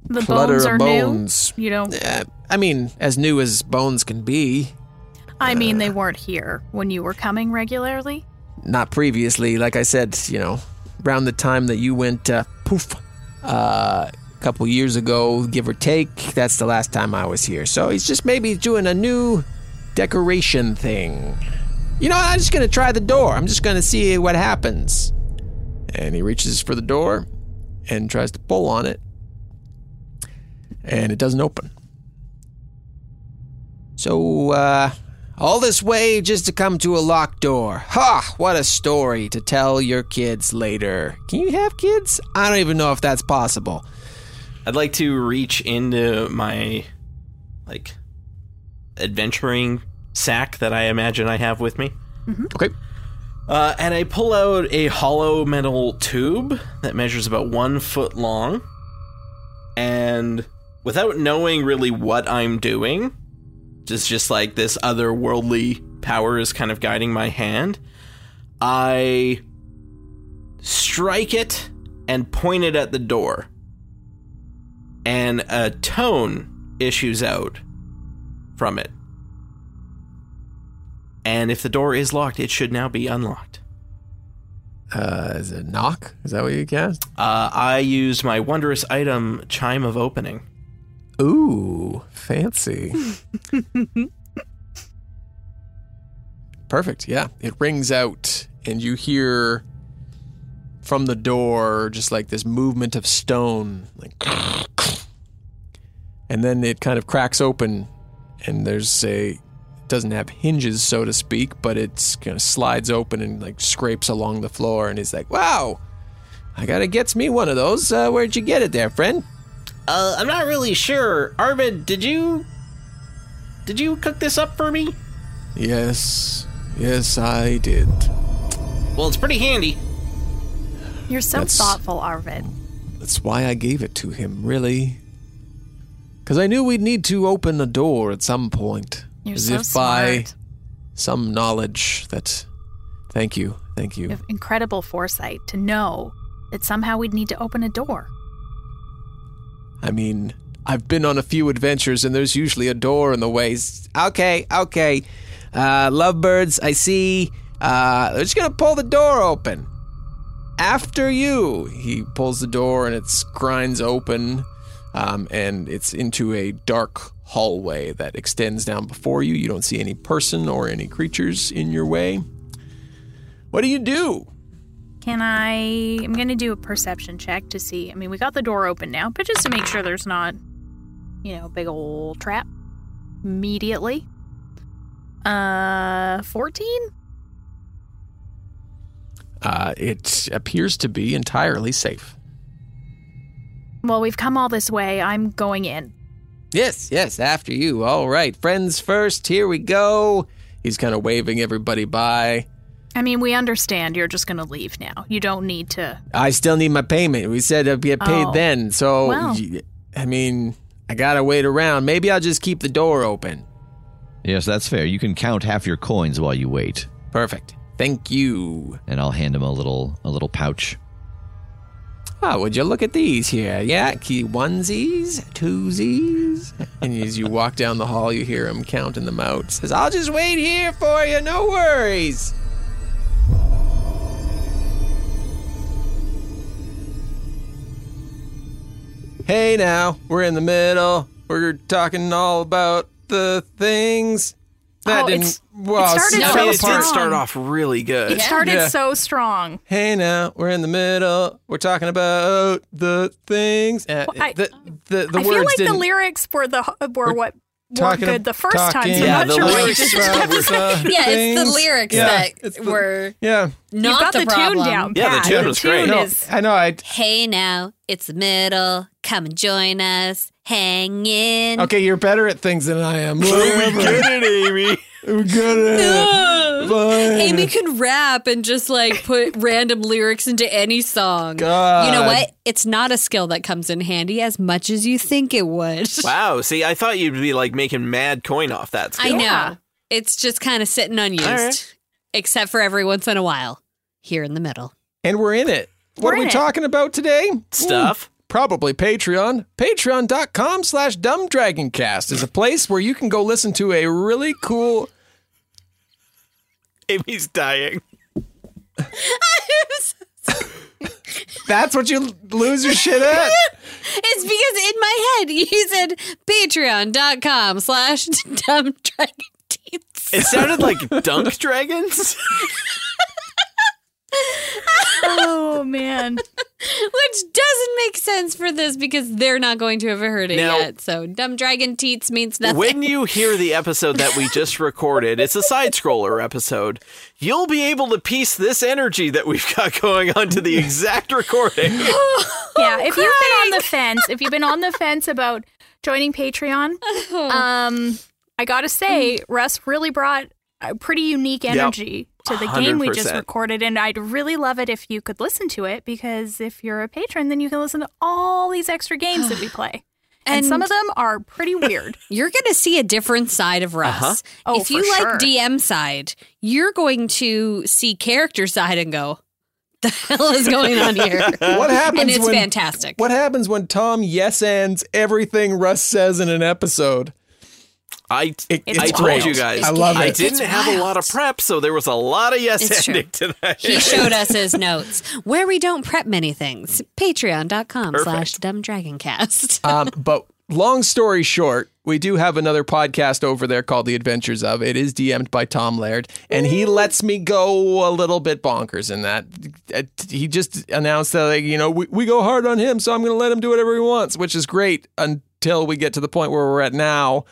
[SPEAKER 4] The
[SPEAKER 3] clutter
[SPEAKER 4] bones
[SPEAKER 3] of
[SPEAKER 4] are
[SPEAKER 3] bones.
[SPEAKER 4] new. You don't.
[SPEAKER 3] Uh, I mean, as new as bones can be.
[SPEAKER 4] I mean, they weren't here when you were coming regularly.
[SPEAKER 3] Not previously. Like I said, you know, around the time that you went uh, poof uh, a couple years ago, give or take, that's the last time I was here. So he's just maybe doing a new decoration thing. You know, I'm just gonna try the door. I'm just gonna see what happens. And he reaches for the door and tries to pull on it, and it doesn't open. So, uh, all this way just to come to a locked door. Ha! What a story to tell your kids later. Can you have kids? I don't even know if that's possible.
[SPEAKER 2] I'd like to reach into my like adventuring sack that I imagine I have with me.
[SPEAKER 3] Okay.
[SPEAKER 2] Uh, and I pull out a hollow metal tube that measures about one foot long. And without knowing really what I'm doing, just just like this otherworldly power is kind of guiding my hand, I strike it and point it at the door. And a tone issues out from it. And if the door is locked, it should now be unlocked.
[SPEAKER 3] Uh, is it knock? Is that what you cast?
[SPEAKER 2] Uh, I used my wondrous item, Chime of Opening.
[SPEAKER 3] Ooh, fancy. Perfect. Yeah, it rings out, and you hear from the door just like this movement of stone, like, and then it kind of cracks open, and there's a doesn't have hinges, so to speak, but it's kind of slides open and like scrapes along the floor, and he's like, "Wow, I gotta get me one of those. Uh, where'd you get it, there, friend?"
[SPEAKER 2] Uh, I'm not really sure. Arvid, did you. Did you cook this up for me?
[SPEAKER 3] Yes, yes, I did.
[SPEAKER 2] Well, it's pretty handy.
[SPEAKER 4] You're so
[SPEAKER 3] That's-
[SPEAKER 4] thoughtful, Arvid.
[SPEAKER 3] That's why I gave it to him, really. Because I knew we'd need to open a door at some point.
[SPEAKER 4] You're
[SPEAKER 3] as
[SPEAKER 4] so
[SPEAKER 3] if by some knowledge that. Thank you, thank
[SPEAKER 4] You
[SPEAKER 3] you.
[SPEAKER 4] have incredible foresight to know that somehow we'd need to open a door.
[SPEAKER 3] I mean, I've been on a few adventures and there's usually a door in the way. Okay, okay. Uh, lovebirds, I see. Uh, they're just gonna pull the door open. After you. He pulls the door and it grinds open, um, and it's into a dark hallway that extends down before you. You don't see any person or any creatures in your way. What do you do?
[SPEAKER 4] Can I? I'm going to do a perception check to see. I mean, we got the door open now, but just to make sure there's not, you know, a big old trap immediately. Uh, 14?
[SPEAKER 3] Uh, it appears to be entirely safe.
[SPEAKER 4] Well, we've come all this way. I'm going in.
[SPEAKER 3] Yes, yes, after you. All right, friends first. Here we go. He's kind of waving everybody by.
[SPEAKER 4] I mean, we understand you're just going to leave now. You don't need to.
[SPEAKER 3] I still need my payment. We said I'd get paid
[SPEAKER 4] Oh.
[SPEAKER 3] then. So,
[SPEAKER 4] Well.
[SPEAKER 3] y- I mean, I gotta wait around. Maybe I'll just keep the door open.
[SPEAKER 5] Yes, that's fair. You can count half your coins while you wait,
[SPEAKER 3] Perfect. Thank you.
[SPEAKER 5] and I'll hand him a little a little pouch.
[SPEAKER 3] Oh, would you look at these here? Yeah, key onesies, twosies. and as you walk down the hall, you hear him counting them out. Says, "I'll just wait here for you. No worries." Hey, now we're in the middle. We're talking all about the things that
[SPEAKER 4] Oh,
[SPEAKER 3] didn't.
[SPEAKER 4] it's-
[SPEAKER 3] well,
[SPEAKER 4] it started so
[SPEAKER 2] it
[SPEAKER 4] strong.
[SPEAKER 2] did start off really good.
[SPEAKER 4] It started
[SPEAKER 3] Yeah.
[SPEAKER 4] so strong.
[SPEAKER 3] Hey now, we're in the middle. We're talking about the things. Uh,
[SPEAKER 4] I-
[SPEAKER 3] the the, the
[SPEAKER 4] I
[SPEAKER 3] words
[SPEAKER 4] feel like the
[SPEAKER 3] didn't.
[SPEAKER 4] lyrics were the were what
[SPEAKER 3] talking
[SPEAKER 4] good the first time. So
[SPEAKER 2] Yeah,
[SPEAKER 4] I'm not
[SPEAKER 2] the
[SPEAKER 4] sure
[SPEAKER 2] lyrics
[SPEAKER 4] just
[SPEAKER 3] about
[SPEAKER 4] kept
[SPEAKER 3] the
[SPEAKER 4] saying.
[SPEAKER 7] Yeah, it's the lyrics
[SPEAKER 3] Yeah,
[SPEAKER 7] that
[SPEAKER 3] the-
[SPEAKER 7] were
[SPEAKER 3] yeah,
[SPEAKER 7] not
[SPEAKER 4] you got
[SPEAKER 7] the,
[SPEAKER 4] the,
[SPEAKER 7] problem.
[SPEAKER 4] tune down.
[SPEAKER 2] Yeah, the
[SPEAKER 4] pat.
[SPEAKER 2] tune was great.
[SPEAKER 4] tune
[SPEAKER 3] no,
[SPEAKER 4] is-
[SPEAKER 3] I know. I
[SPEAKER 7] Hey now, it's the middle. Come and join us. Hang in.
[SPEAKER 3] okay. You're better at things than I am. we get
[SPEAKER 2] it, Amy.
[SPEAKER 3] We're good at it. Fine.
[SPEAKER 7] Amy can rap and just like put random lyrics into any song.
[SPEAKER 3] God.
[SPEAKER 7] You know what? It's not a skill that comes in handy as much as you think it would.
[SPEAKER 2] Wow. See, I thought you'd be like making mad coin off that skill.
[SPEAKER 7] I know.
[SPEAKER 4] Yeah.
[SPEAKER 7] It's just kind of sitting unused,
[SPEAKER 2] All right.
[SPEAKER 7] except for every once in a while here in the middle.
[SPEAKER 3] And we're in it. What
[SPEAKER 4] We're
[SPEAKER 3] are we
[SPEAKER 4] in it.
[SPEAKER 3] talking about today?
[SPEAKER 2] Stuff.
[SPEAKER 3] Probably Patreon. Patreon.com slash dumbdragoncast is a place where you can go listen to a really cool.
[SPEAKER 2] Amy's dying.
[SPEAKER 3] That's what you lose your shit at?
[SPEAKER 7] It's because in my head you said patreon.com slash dumb dragon teens.
[SPEAKER 2] It sounded like dunk dragons.
[SPEAKER 4] Oh man.
[SPEAKER 7] Which doesn't make sense for this because they're not going to have heard it
[SPEAKER 2] Now-
[SPEAKER 7] yet. So dumb dragon teats means nothing.
[SPEAKER 2] When you hear the episode that we just recorded, it's a side scroller episode. You'll be able to piece this energy that we've got going on to the exact recording.
[SPEAKER 4] Yeah, if you've been on the fence, if you've been on the fence about joining Patreon, um, I gotta say, Russ really brought a pretty unique energy to the game we just recorded, and I'd really love it if you could listen to it because if you're a patron, then you can listen to all these extra games that we play. And,
[SPEAKER 7] And-
[SPEAKER 4] some of them are pretty weird.
[SPEAKER 7] You're going to see a different side of Russ.
[SPEAKER 2] Uh-huh.
[SPEAKER 4] Oh,
[SPEAKER 7] if you
[SPEAKER 4] for
[SPEAKER 7] like
[SPEAKER 4] sure.
[SPEAKER 7] DM side, you're going to see character side and go, the hell is going on here?
[SPEAKER 3] What happens
[SPEAKER 7] and it's
[SPEAKER 3] when
[SPEAKER 7] fantastic.
[SPEAKER 3] What happens when Tom yes ands everything Russ says in an episode?
[SPEAKER 2] I,
[SPEAKER 3] It-
[SPEAKER 4] It's
[SPEAKER 2] I
[SPEAKER 4] wild.
[SPEAKER 2] told you guys.
[SPEAKER 3] I love it.
[SPEAKER 2] I didn't
[SPEAKER 7] It's
[SPEAKER 2] have a lot of prep, so there was a lot of yes
[SPEAKER 7] It's true.
[SPEAKER 2] ending today.
[SPEAKER 7] He showed us his notes where we don't prep many things. Patreon.com slash dumbdragoncast.
[SPEAKER 3] Um, but long story short, we do have another podcast over there called The Adventures of. It is DM'd by Tom Laird, and he lets me go a little bit bonkers in that. Uh, He just announced that, like, you know, we, we go hard on him, so I'm going to let him do whatever he wants, which is great until we get to the point where we're at now,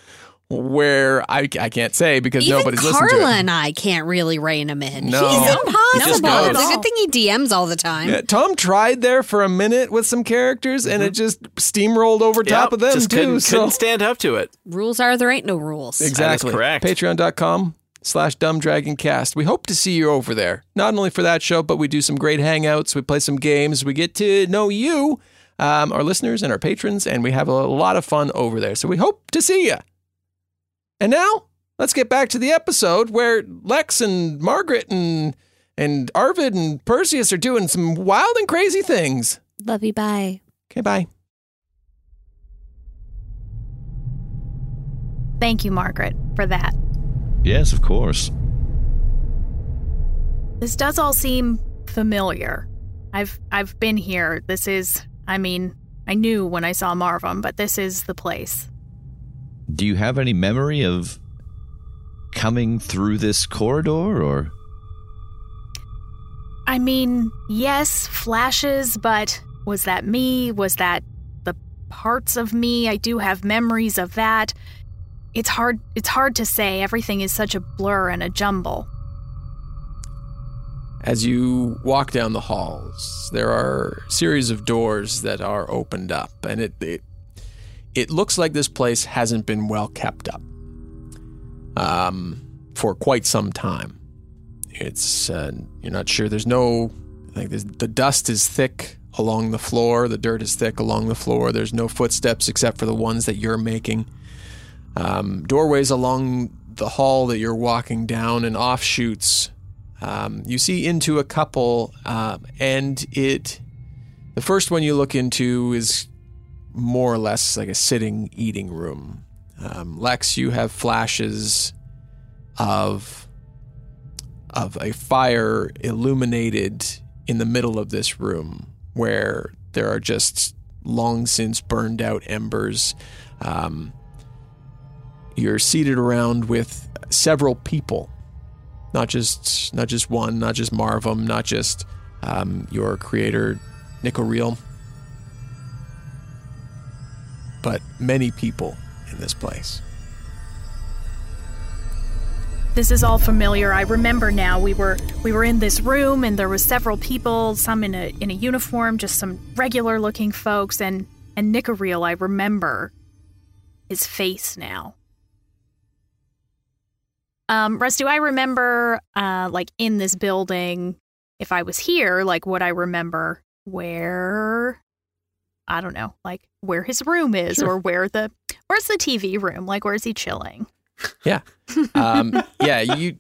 [SPEAKER 3] where I, I can't say because
[SPEAKER 7] Even
[SPEAKER 3] nobody's listened to
[SPEAKER 7] Carla
[SPEAKER 3] it.
[SPEAKER 7] and I can't really rein him in.
[SPEAKER 3] No.
[SPEAKER 7] He's impossible. It's a good thing he DMs all the time.
[SPEAKER 3] Yeah, Tom tried there for a minute with some characters, and it just steamrolled over
[SPEAKER 2] Mm-hmm. Yep,
[SPEAKER 3] top of them
[SPEAKER 2] just
[SPEAKER 3] too.
[SPEAKER 2] couldn't,
[SPEAKER 3] so
[SPEAKER 2] couldn't stand up to it.
[SPEAKER 7] Rules are there ain't no rules.
[SPEAKER 3] Exactly.
[SPEAKER 2] correct.
[SPEAKER 3] Patreon.com slash dumbdragoncast. We hope to see you over there. Not only for that show, but we do some great hangouts. We play some games. We get to know you, um, our listeners and our patrons, and we have a lot of fun over there. So we hope to see you. And now let's get back to the episode where Lex and Margaret and and Arvid and Perseus are doing some wild and crazy things.
[SPEAKER 7] Love you. Bye.
[SPEAKER 3] Okay, bye.
[SPEAKER 4] Thank you, Margaret, for that.
[SPEAKER 5] Yes, of course.
[SPEAKER 4] This does all seem familiar. I've I've been here. This is I mean, I knew when I saw Marvum, but this is the place.
[SPEAKER 5] Do you have any memory of coming through this corridor or
[SPEAKER 4] I mean, yes, flashes, but was that me? Was that the parts of me? I do have memories of that. It's hard it's hard to say. Everything is such a blur and a jumble.
[SPEAKER 3] As you walk down the halls, there are a series of doors that are opened up, and it it, it looks like this place hasn't been well kept up um, for quite some time. It's uh, you're not sure. There's no like there's, the dust is thick along the floor. The dirt is thick along the floor. There's no footsteps except for the ones that you're making. Um, doorways along the hall that you're walking down and offshoots um, you see into a couple, um, and it. The first one you look into is more or less like a sitting eating room. Um, Lex, you have flashes of of a fire illuminated in the middle of this room, where there are just long since burned out embers. Um, you're seated around with several people not just not just one, not just Marvum, not just um, your creator, Nicoreel, but many people in this place.
[SPEAKER 4] This is all familiar. I remember now. We were we were in this room and there was several people, some in a in a uniform, just some regular looking folks and and Nicoreel, I remember his face now. Um, Russ, do I remember, uh, like in this building, if I was here, like would I remember where, I don't know, like where his room is
[SPEAKER 3] Sure.
[SPEAKER 4] or where the, where's the TV room? Like where's he chilling? Yeah.
[SPEAKER 3] Um, yeah, you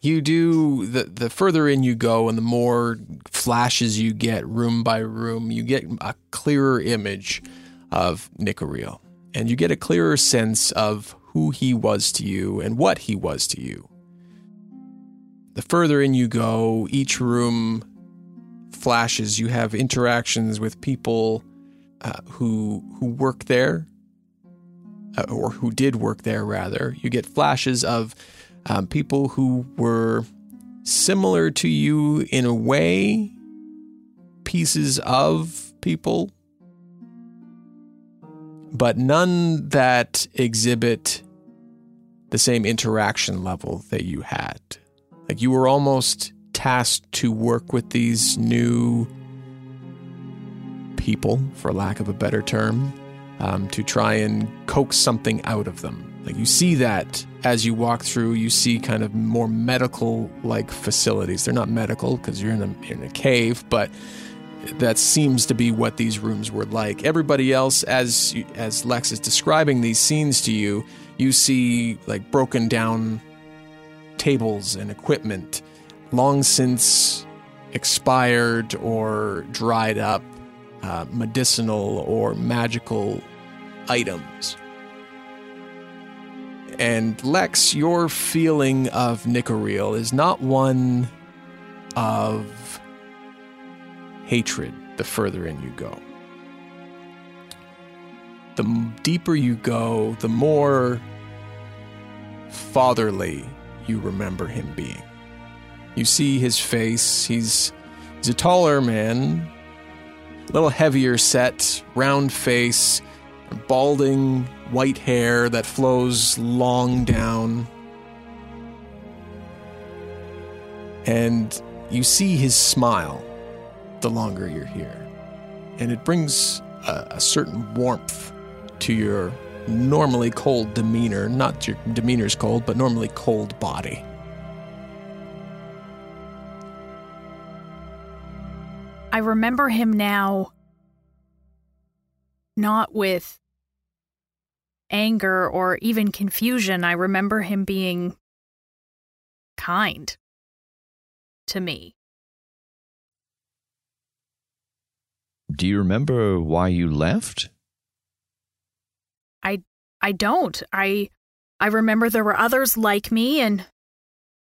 [SPEAKER 3] you do the the further in you go, and the more flashes you get, room by room, you get a clearer image of Nicoreel, and you get a clearer sense of who he was to you and what he was to you. The further in you go, each room flashes. You have interactions with people uh, who who work there uh, or who did work there rather. You get flashes of um, people who were similar to you in a way, pieces of people, but none that exhibit the same interaction level that you had. Like you were almost tasked to work with these new people, for lack of a better term, um, to try and coax something out of them. Like you see that as you walk through, you see kind of more medical like facilities. They're not medical because you're in a, in a cave, but that seems to be what these rooms were like. Everybody else, as as Lex is describing these scenes to you, you see like broken down tables and equipment, long since expired or dried up uh, medicinal or magical items. And Lex, your feeling of Nicoreel is not one of hatred the further in you go. The deeper you go, the more fatherly you remember him being. You see his face, he's, he's a taller man, a little heavier set, round face, balding white hair that flows long down. And you see his smile the longer you're here. And it brings a, a certain warmth to your normally cold demeanor. Not your demeanor's cold, but normally cold body.
[SPEAKER 4] I remember him now not with anger or even confusion. I remember him being kind to me.
[SPEAKER 5] Do you remember why you left?
[SPEAKER 4] I I don't. I I remember there were others like me and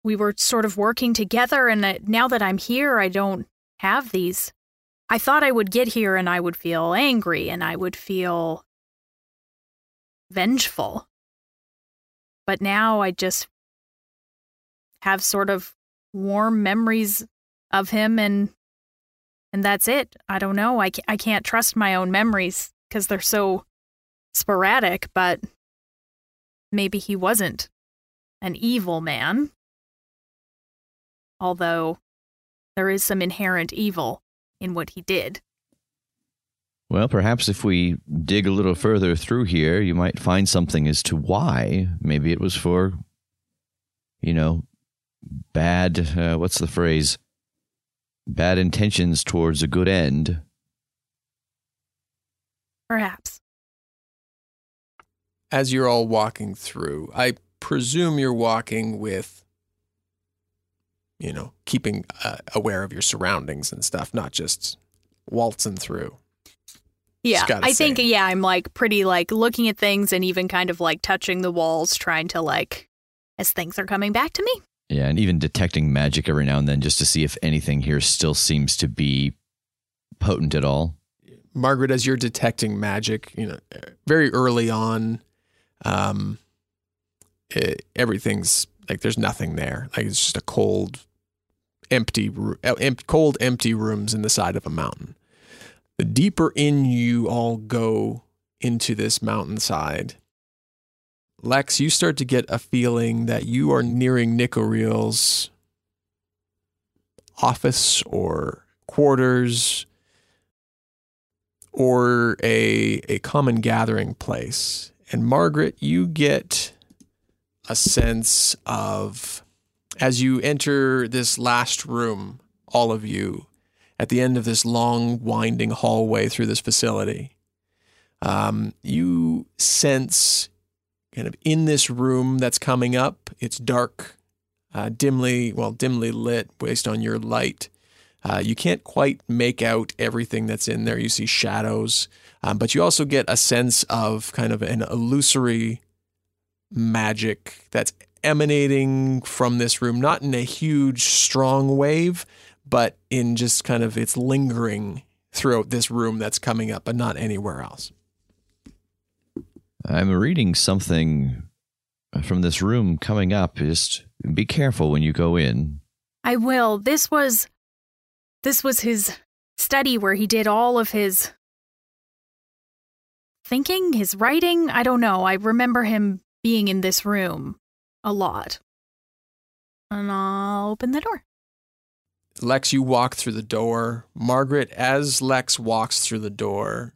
[SPEAKER 4] we were sort of working together and that now that I'm here I don't have these. I thought I would get here and I would feel angry and I would feel vengeful. But now I just have sort of warm memories of him and and that's it. I don't know. I, I can't trust my own memories because they're so sporadic, but maybe he wasn't an evil man. Although there is some inherent evil in what he did.
[SPEAKER 5] Well, perhaps if we dig a little further through here, you might find something as to why. Maybe it was for, you know, bad, uh, what's the phrase? Bad intentions towards a good end.
[SPEAKER 4] Perhaps.
[SPEAKER 3] As you're all walking through, I presume you're walking with, you know, keeping uh, aware of your surroundings and stuff, not just waltzing through.
[SPEAKER 4] Yeah.
[SPEAKER 3] gotta
[SPEAKER 4] I think yeah, I'm like pretty like looking at things and even kind of like touching the walls trying to like as things are coming back to me.
[SPEAKER 5] Yeah, and even detecting magic every now and then just to see if anything here still seems to be potent at all.
[SPEAKER 3] Margaret, as you're detecting magic, you know, very early on, um, it, everything's like there's nothing there. Like it's just a cold, empty, cold, empty rooms in the side of a mountain. The deeper in you all go into this mountainside, Lex, you start to get a feeling that you are nearing Nicoreel's office or quarters or a a common gathering place. And Margaret, you get a sense of as you enter this last room, all of you, at the end of this long, winding hallway through this facility, um, you sense kind of in this room that's coming up. It's dark, uh, dimly, well, dimly lit based on your light. Uh, you can't quite make out everything that's in there. You see shadows, um, but you also get a sense of kind of an illusory magic that's emanating from this room, not in a huge, strong wave, but in just kind of it's lingering throughout this room that's coming up, but not anywhere else.
[SPEAKER 5] I'm reading something from this room coming up. Just be careful when you go in.
[SPEAKER 4] I will. This was this was his study where he did all of his thinking, his writing. I don't know. I remember him being in this room a lot. And I'll open the door.
[SPEAKER 3] Lex, you walk through the door. Margaret, as Lex walks through the door,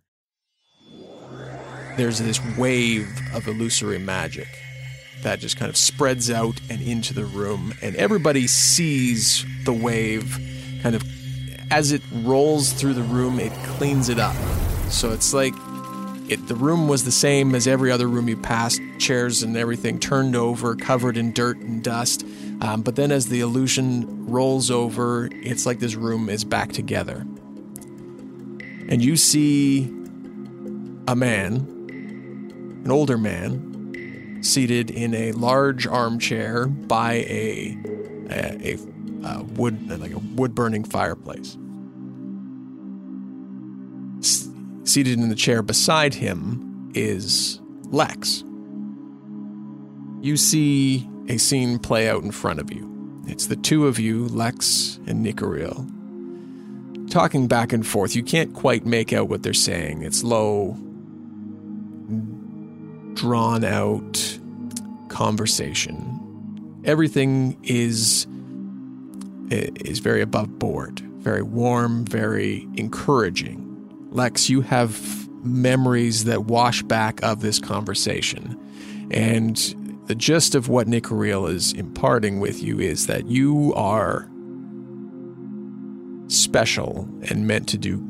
[SPEAKER 3] there's this wave of illusory magic that just kind of spreads out and into the room. And everybody sees the wave kind of as it rolls through the room, it cleans it up. So it's like it, the room was the same as every other room you passed, chairs and everything turned over, covered in dirt and dust. Um, but then as the illusion rolls over, it's like this room is back together. And you see a man, an older man, seated in a large armchair by a, a, a, a wood, like a wood burning fireplace. Seated in the chair beside him is Lex. You see a scene play out in front of you. It's the two of you, Lex and Nicoril, talking back and forth. You can't quite make out what they're saying. It's low, drawn out conversation. Everything is eh, is very above board, very warm, very encouraging. Lex, you have memories that wash back of this conversation. And the gist of what Nick Nicoril is imparting with you is that you are special and meant to do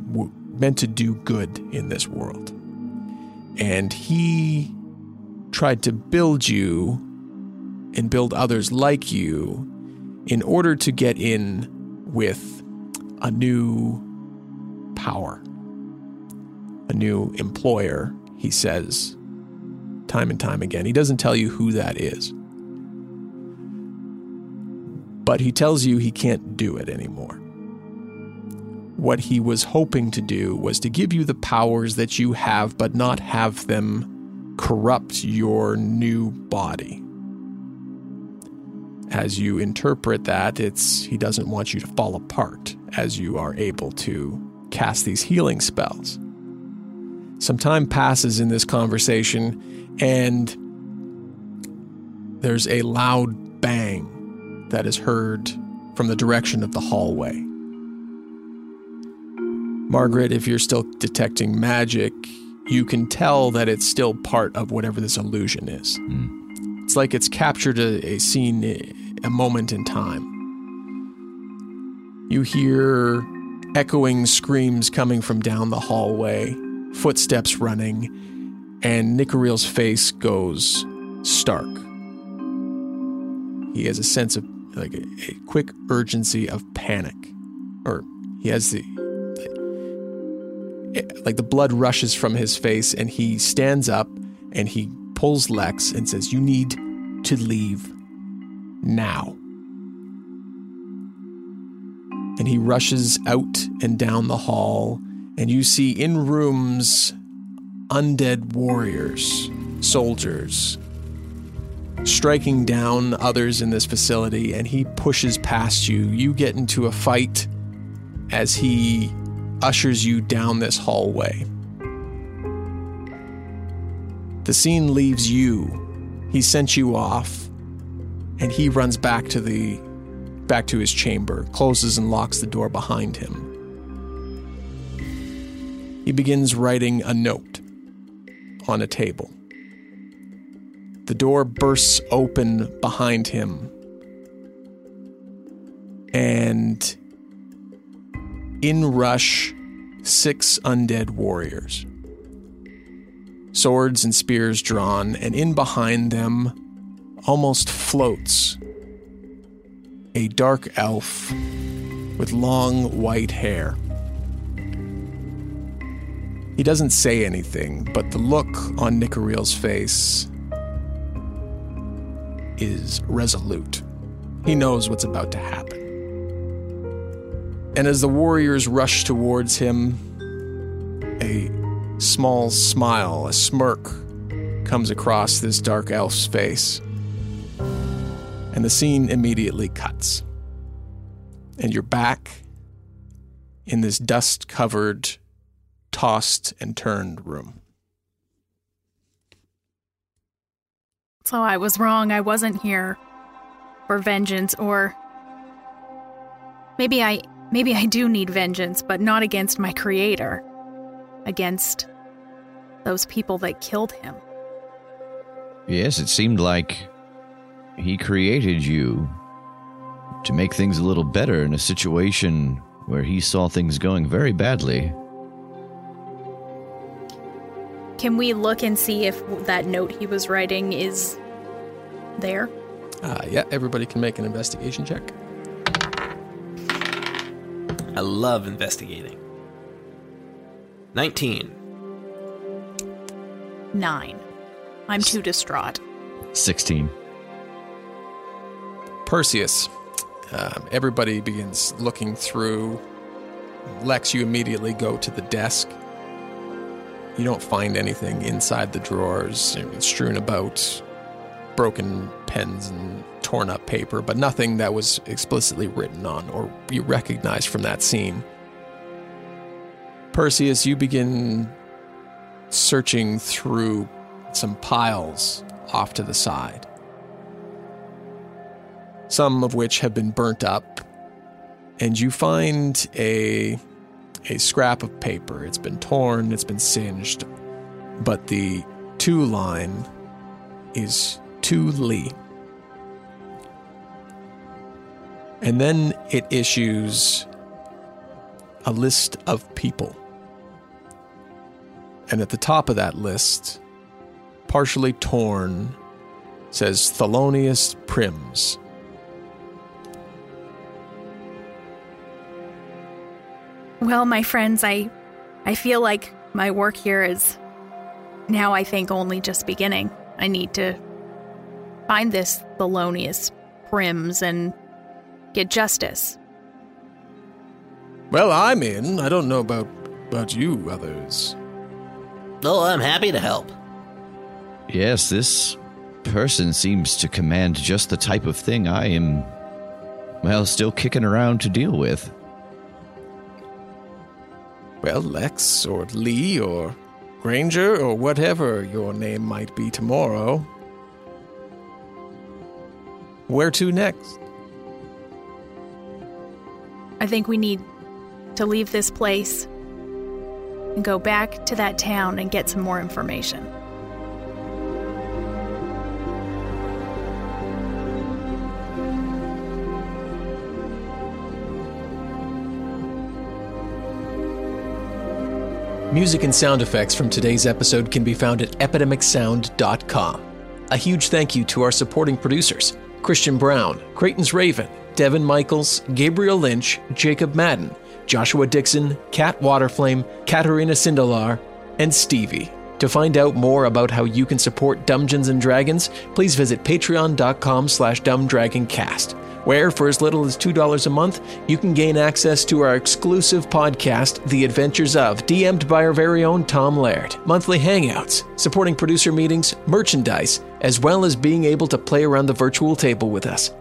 [SPEAKER 3] meant to do good in this world. And he tried to build you and build others like you in order to get in with a new power, a new employer, he says time and time again. He doesn't tell you who that is. But he tells you he can't do it anymore. What he was hoping to do was to give you the powers that you have, but not have them corrupt your new body. As you interpret that, it's he doesn't want you to fall apart as you are able to cast these healing spells. Some time passes in this conversation, and there's a loud bang that is heard from the direction of the hallway. Margaret, if you're still detecting magic, you can tell that it's still part of whatever this illusion is. Hmm. It's like it's captured a, a scene, a moment in time. You hear echoing screams coming from down the hallway, footsteps running, and Nicoril's face goes stark. He has a sense of like a, a quick urgency of panic, or he has the eh, like the blood rushes from his face, and he stands up and he pulls Lex and says, "You need to leave now." And he rushes out and down the hall, and you see in rooms undead warriors, soldiers, striking down others in this facility, and he pushes past you. You get into a fight as he ushers you down this hallway. The scene leaves you. He sent you off, and he runs back to the back to his chamber, closes and locks the door behind him. He begins writing a note on a table. The door bursts open behind him. And in rush six undead warriors. Swords and spears drawn, and in behind them almost floats a dark elf with long white hair. He doesn't say anything, but the look on Nicoriel's face is resolute. He knows what's about to happen. And as the warriors rush towards him, a small smile, a smirk, comes across this dark elf's face. And the scene immediately cuts. And you're back in this dust covered, tossed and turned room.
[SPEAKER 4] So I was wrong. I wasn't here for vengeance or maybe I maybe I do need vengeance, but not against my creator. Against those people that killed him.
[SPEAKER 5] Yes, it seemed like he created you to make things a little better in a situation where he saw things going very badly.
[SPEAKER 4] Can we look and see if that note he was writing is there?
[SPEAKER 3] Uh, yeah, everybody can make an investigation check.
[SPEAKER 2] I love investigating. 19.
[SPEAKER 4] Nine. I'm too distraught.
[SPEAKER 5] 16.
[SPEAKER 3] Perseus. Um, everybody begins looking through. Lex, you immediately go to the desk. You don't find anything inside the drawers. Strewn about broken pens and torn up paper, but nothing that was explicitly written on or you recognize from that scene. Perseus, you begin searching through some piles off to the side, some of which have been burnt up, and you find a a scrap of paper. It's been torn, it's been singed, but the to line is to Lee. And then it issues a list of people. And at the top of that list, partially torn, says Thelonious Prims.
[SPEAKER 4] Well, my friends, I I feel like my work here is now I think only just beginning. I need to find this Thelonious Prims and get justice.
[SPEAKER 3] Well, I'm in. I don't know about about you others.
[SPEAKER 2] Oh, I'm happy to help.
[SPEAKER 5] Yes, this person seems to command just the type of thing I am, well, still kicking around to deal with.
[SPEAKER 3] Well, Lex or Lee or Granger or whatever your name might be tomorrow. Where to next?
[SPEAKER 4] I think we need to leave this place and go back to that town and get some more information.
[SPEAKER 3] Music and sound effects from today's episode can be found at epidemicsound.com. A huge thank you to our supporting producers Christian Brown, Creighton's Raven, Devin Michaels, Gabriel Lynch, Jacob Madden, Joshua Dixon, Kat Waterflame, Katerina Sindelar, and Stevie. To find out more about how you can support Dungeons and Dragons, please visit patreon.com slash dumbdragoncast, where for as little as $2 a month, you can gain access to our exclusive podcast, The Adventures of, DM'd by our very own Tom Laird, monthly hangouts, supporting producer meetings, merchandise, as well as being able to play around the virtual table with us.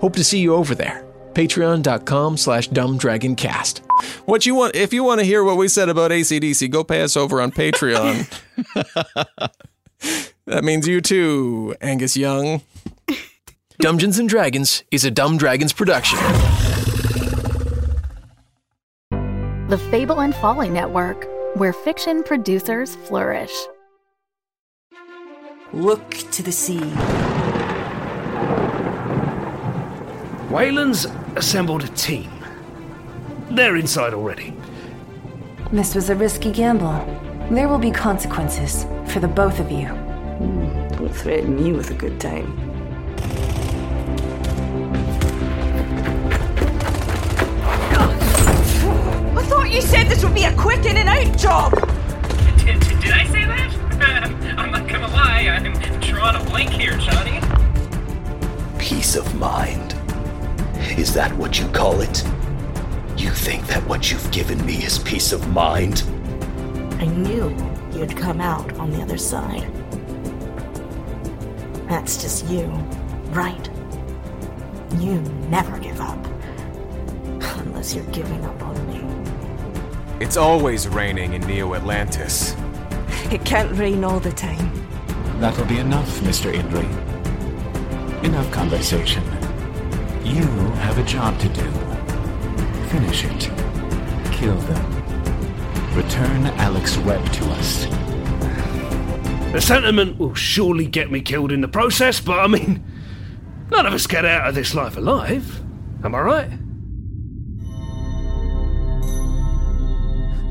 [SPEAKER 3] Hope to see you over there. Patreon.com slash dumbdragoncast. What you want if you want to hear what we said about ACDC, go pay us over on Patreon. that means you too, Angus Young. Dungeons and Dragons is a Dumb Dragons production.
[SPEAKER 8] The Fable and Folly Network, where fiction producers flourish.
[SPEAKER 9] Look to the sea.
[SPEAKER 10] Wayland's assembled a team. They're inside already.
[SPEAKER 11] This was a risky gamble. There will be consequences for the both of you.
[SPEAKER 9] Hmm, Don't threaten me with a good time.
[SPEAKER 12] You said this would be a quick in and out job.
[SPEAKER 13] Did, did, did I say that? I'm not gonna lie, I'm drawing a blank here, Johnny.
[SPEAKER 14] Peace of mind. Is that what you call it? You think that what you've given me is peace of mind?
[SPEAKER 9] I knew you'd come out on the other side. That's just you, right? You never give up. Unless you're giving up on me.
[SPEAKER 15] It's always raining in Neo Atlantis.
[SPEAKER 9] It can't rain all the time.
[SPEAKER 16] That'll be enough, Mr. Indri. Enough conversation. You have a job to do. Finish it. Kill them. Return Alex Webb to us.
[SPEAKER 10] The sentiment will surely get me killed in the process, but I mean, none of us get out of this life alive. Am I right?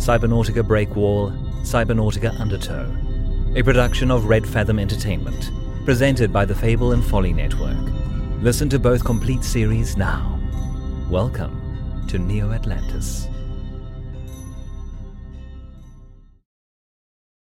[SPEAKER 17] Cybernautica Breakwall, Cybernautica Undertow, a production of Red Fathom Entertainment, presented by the Fable and Folly Network. Listen to both complete series now. Welcome to Neo Atlantis.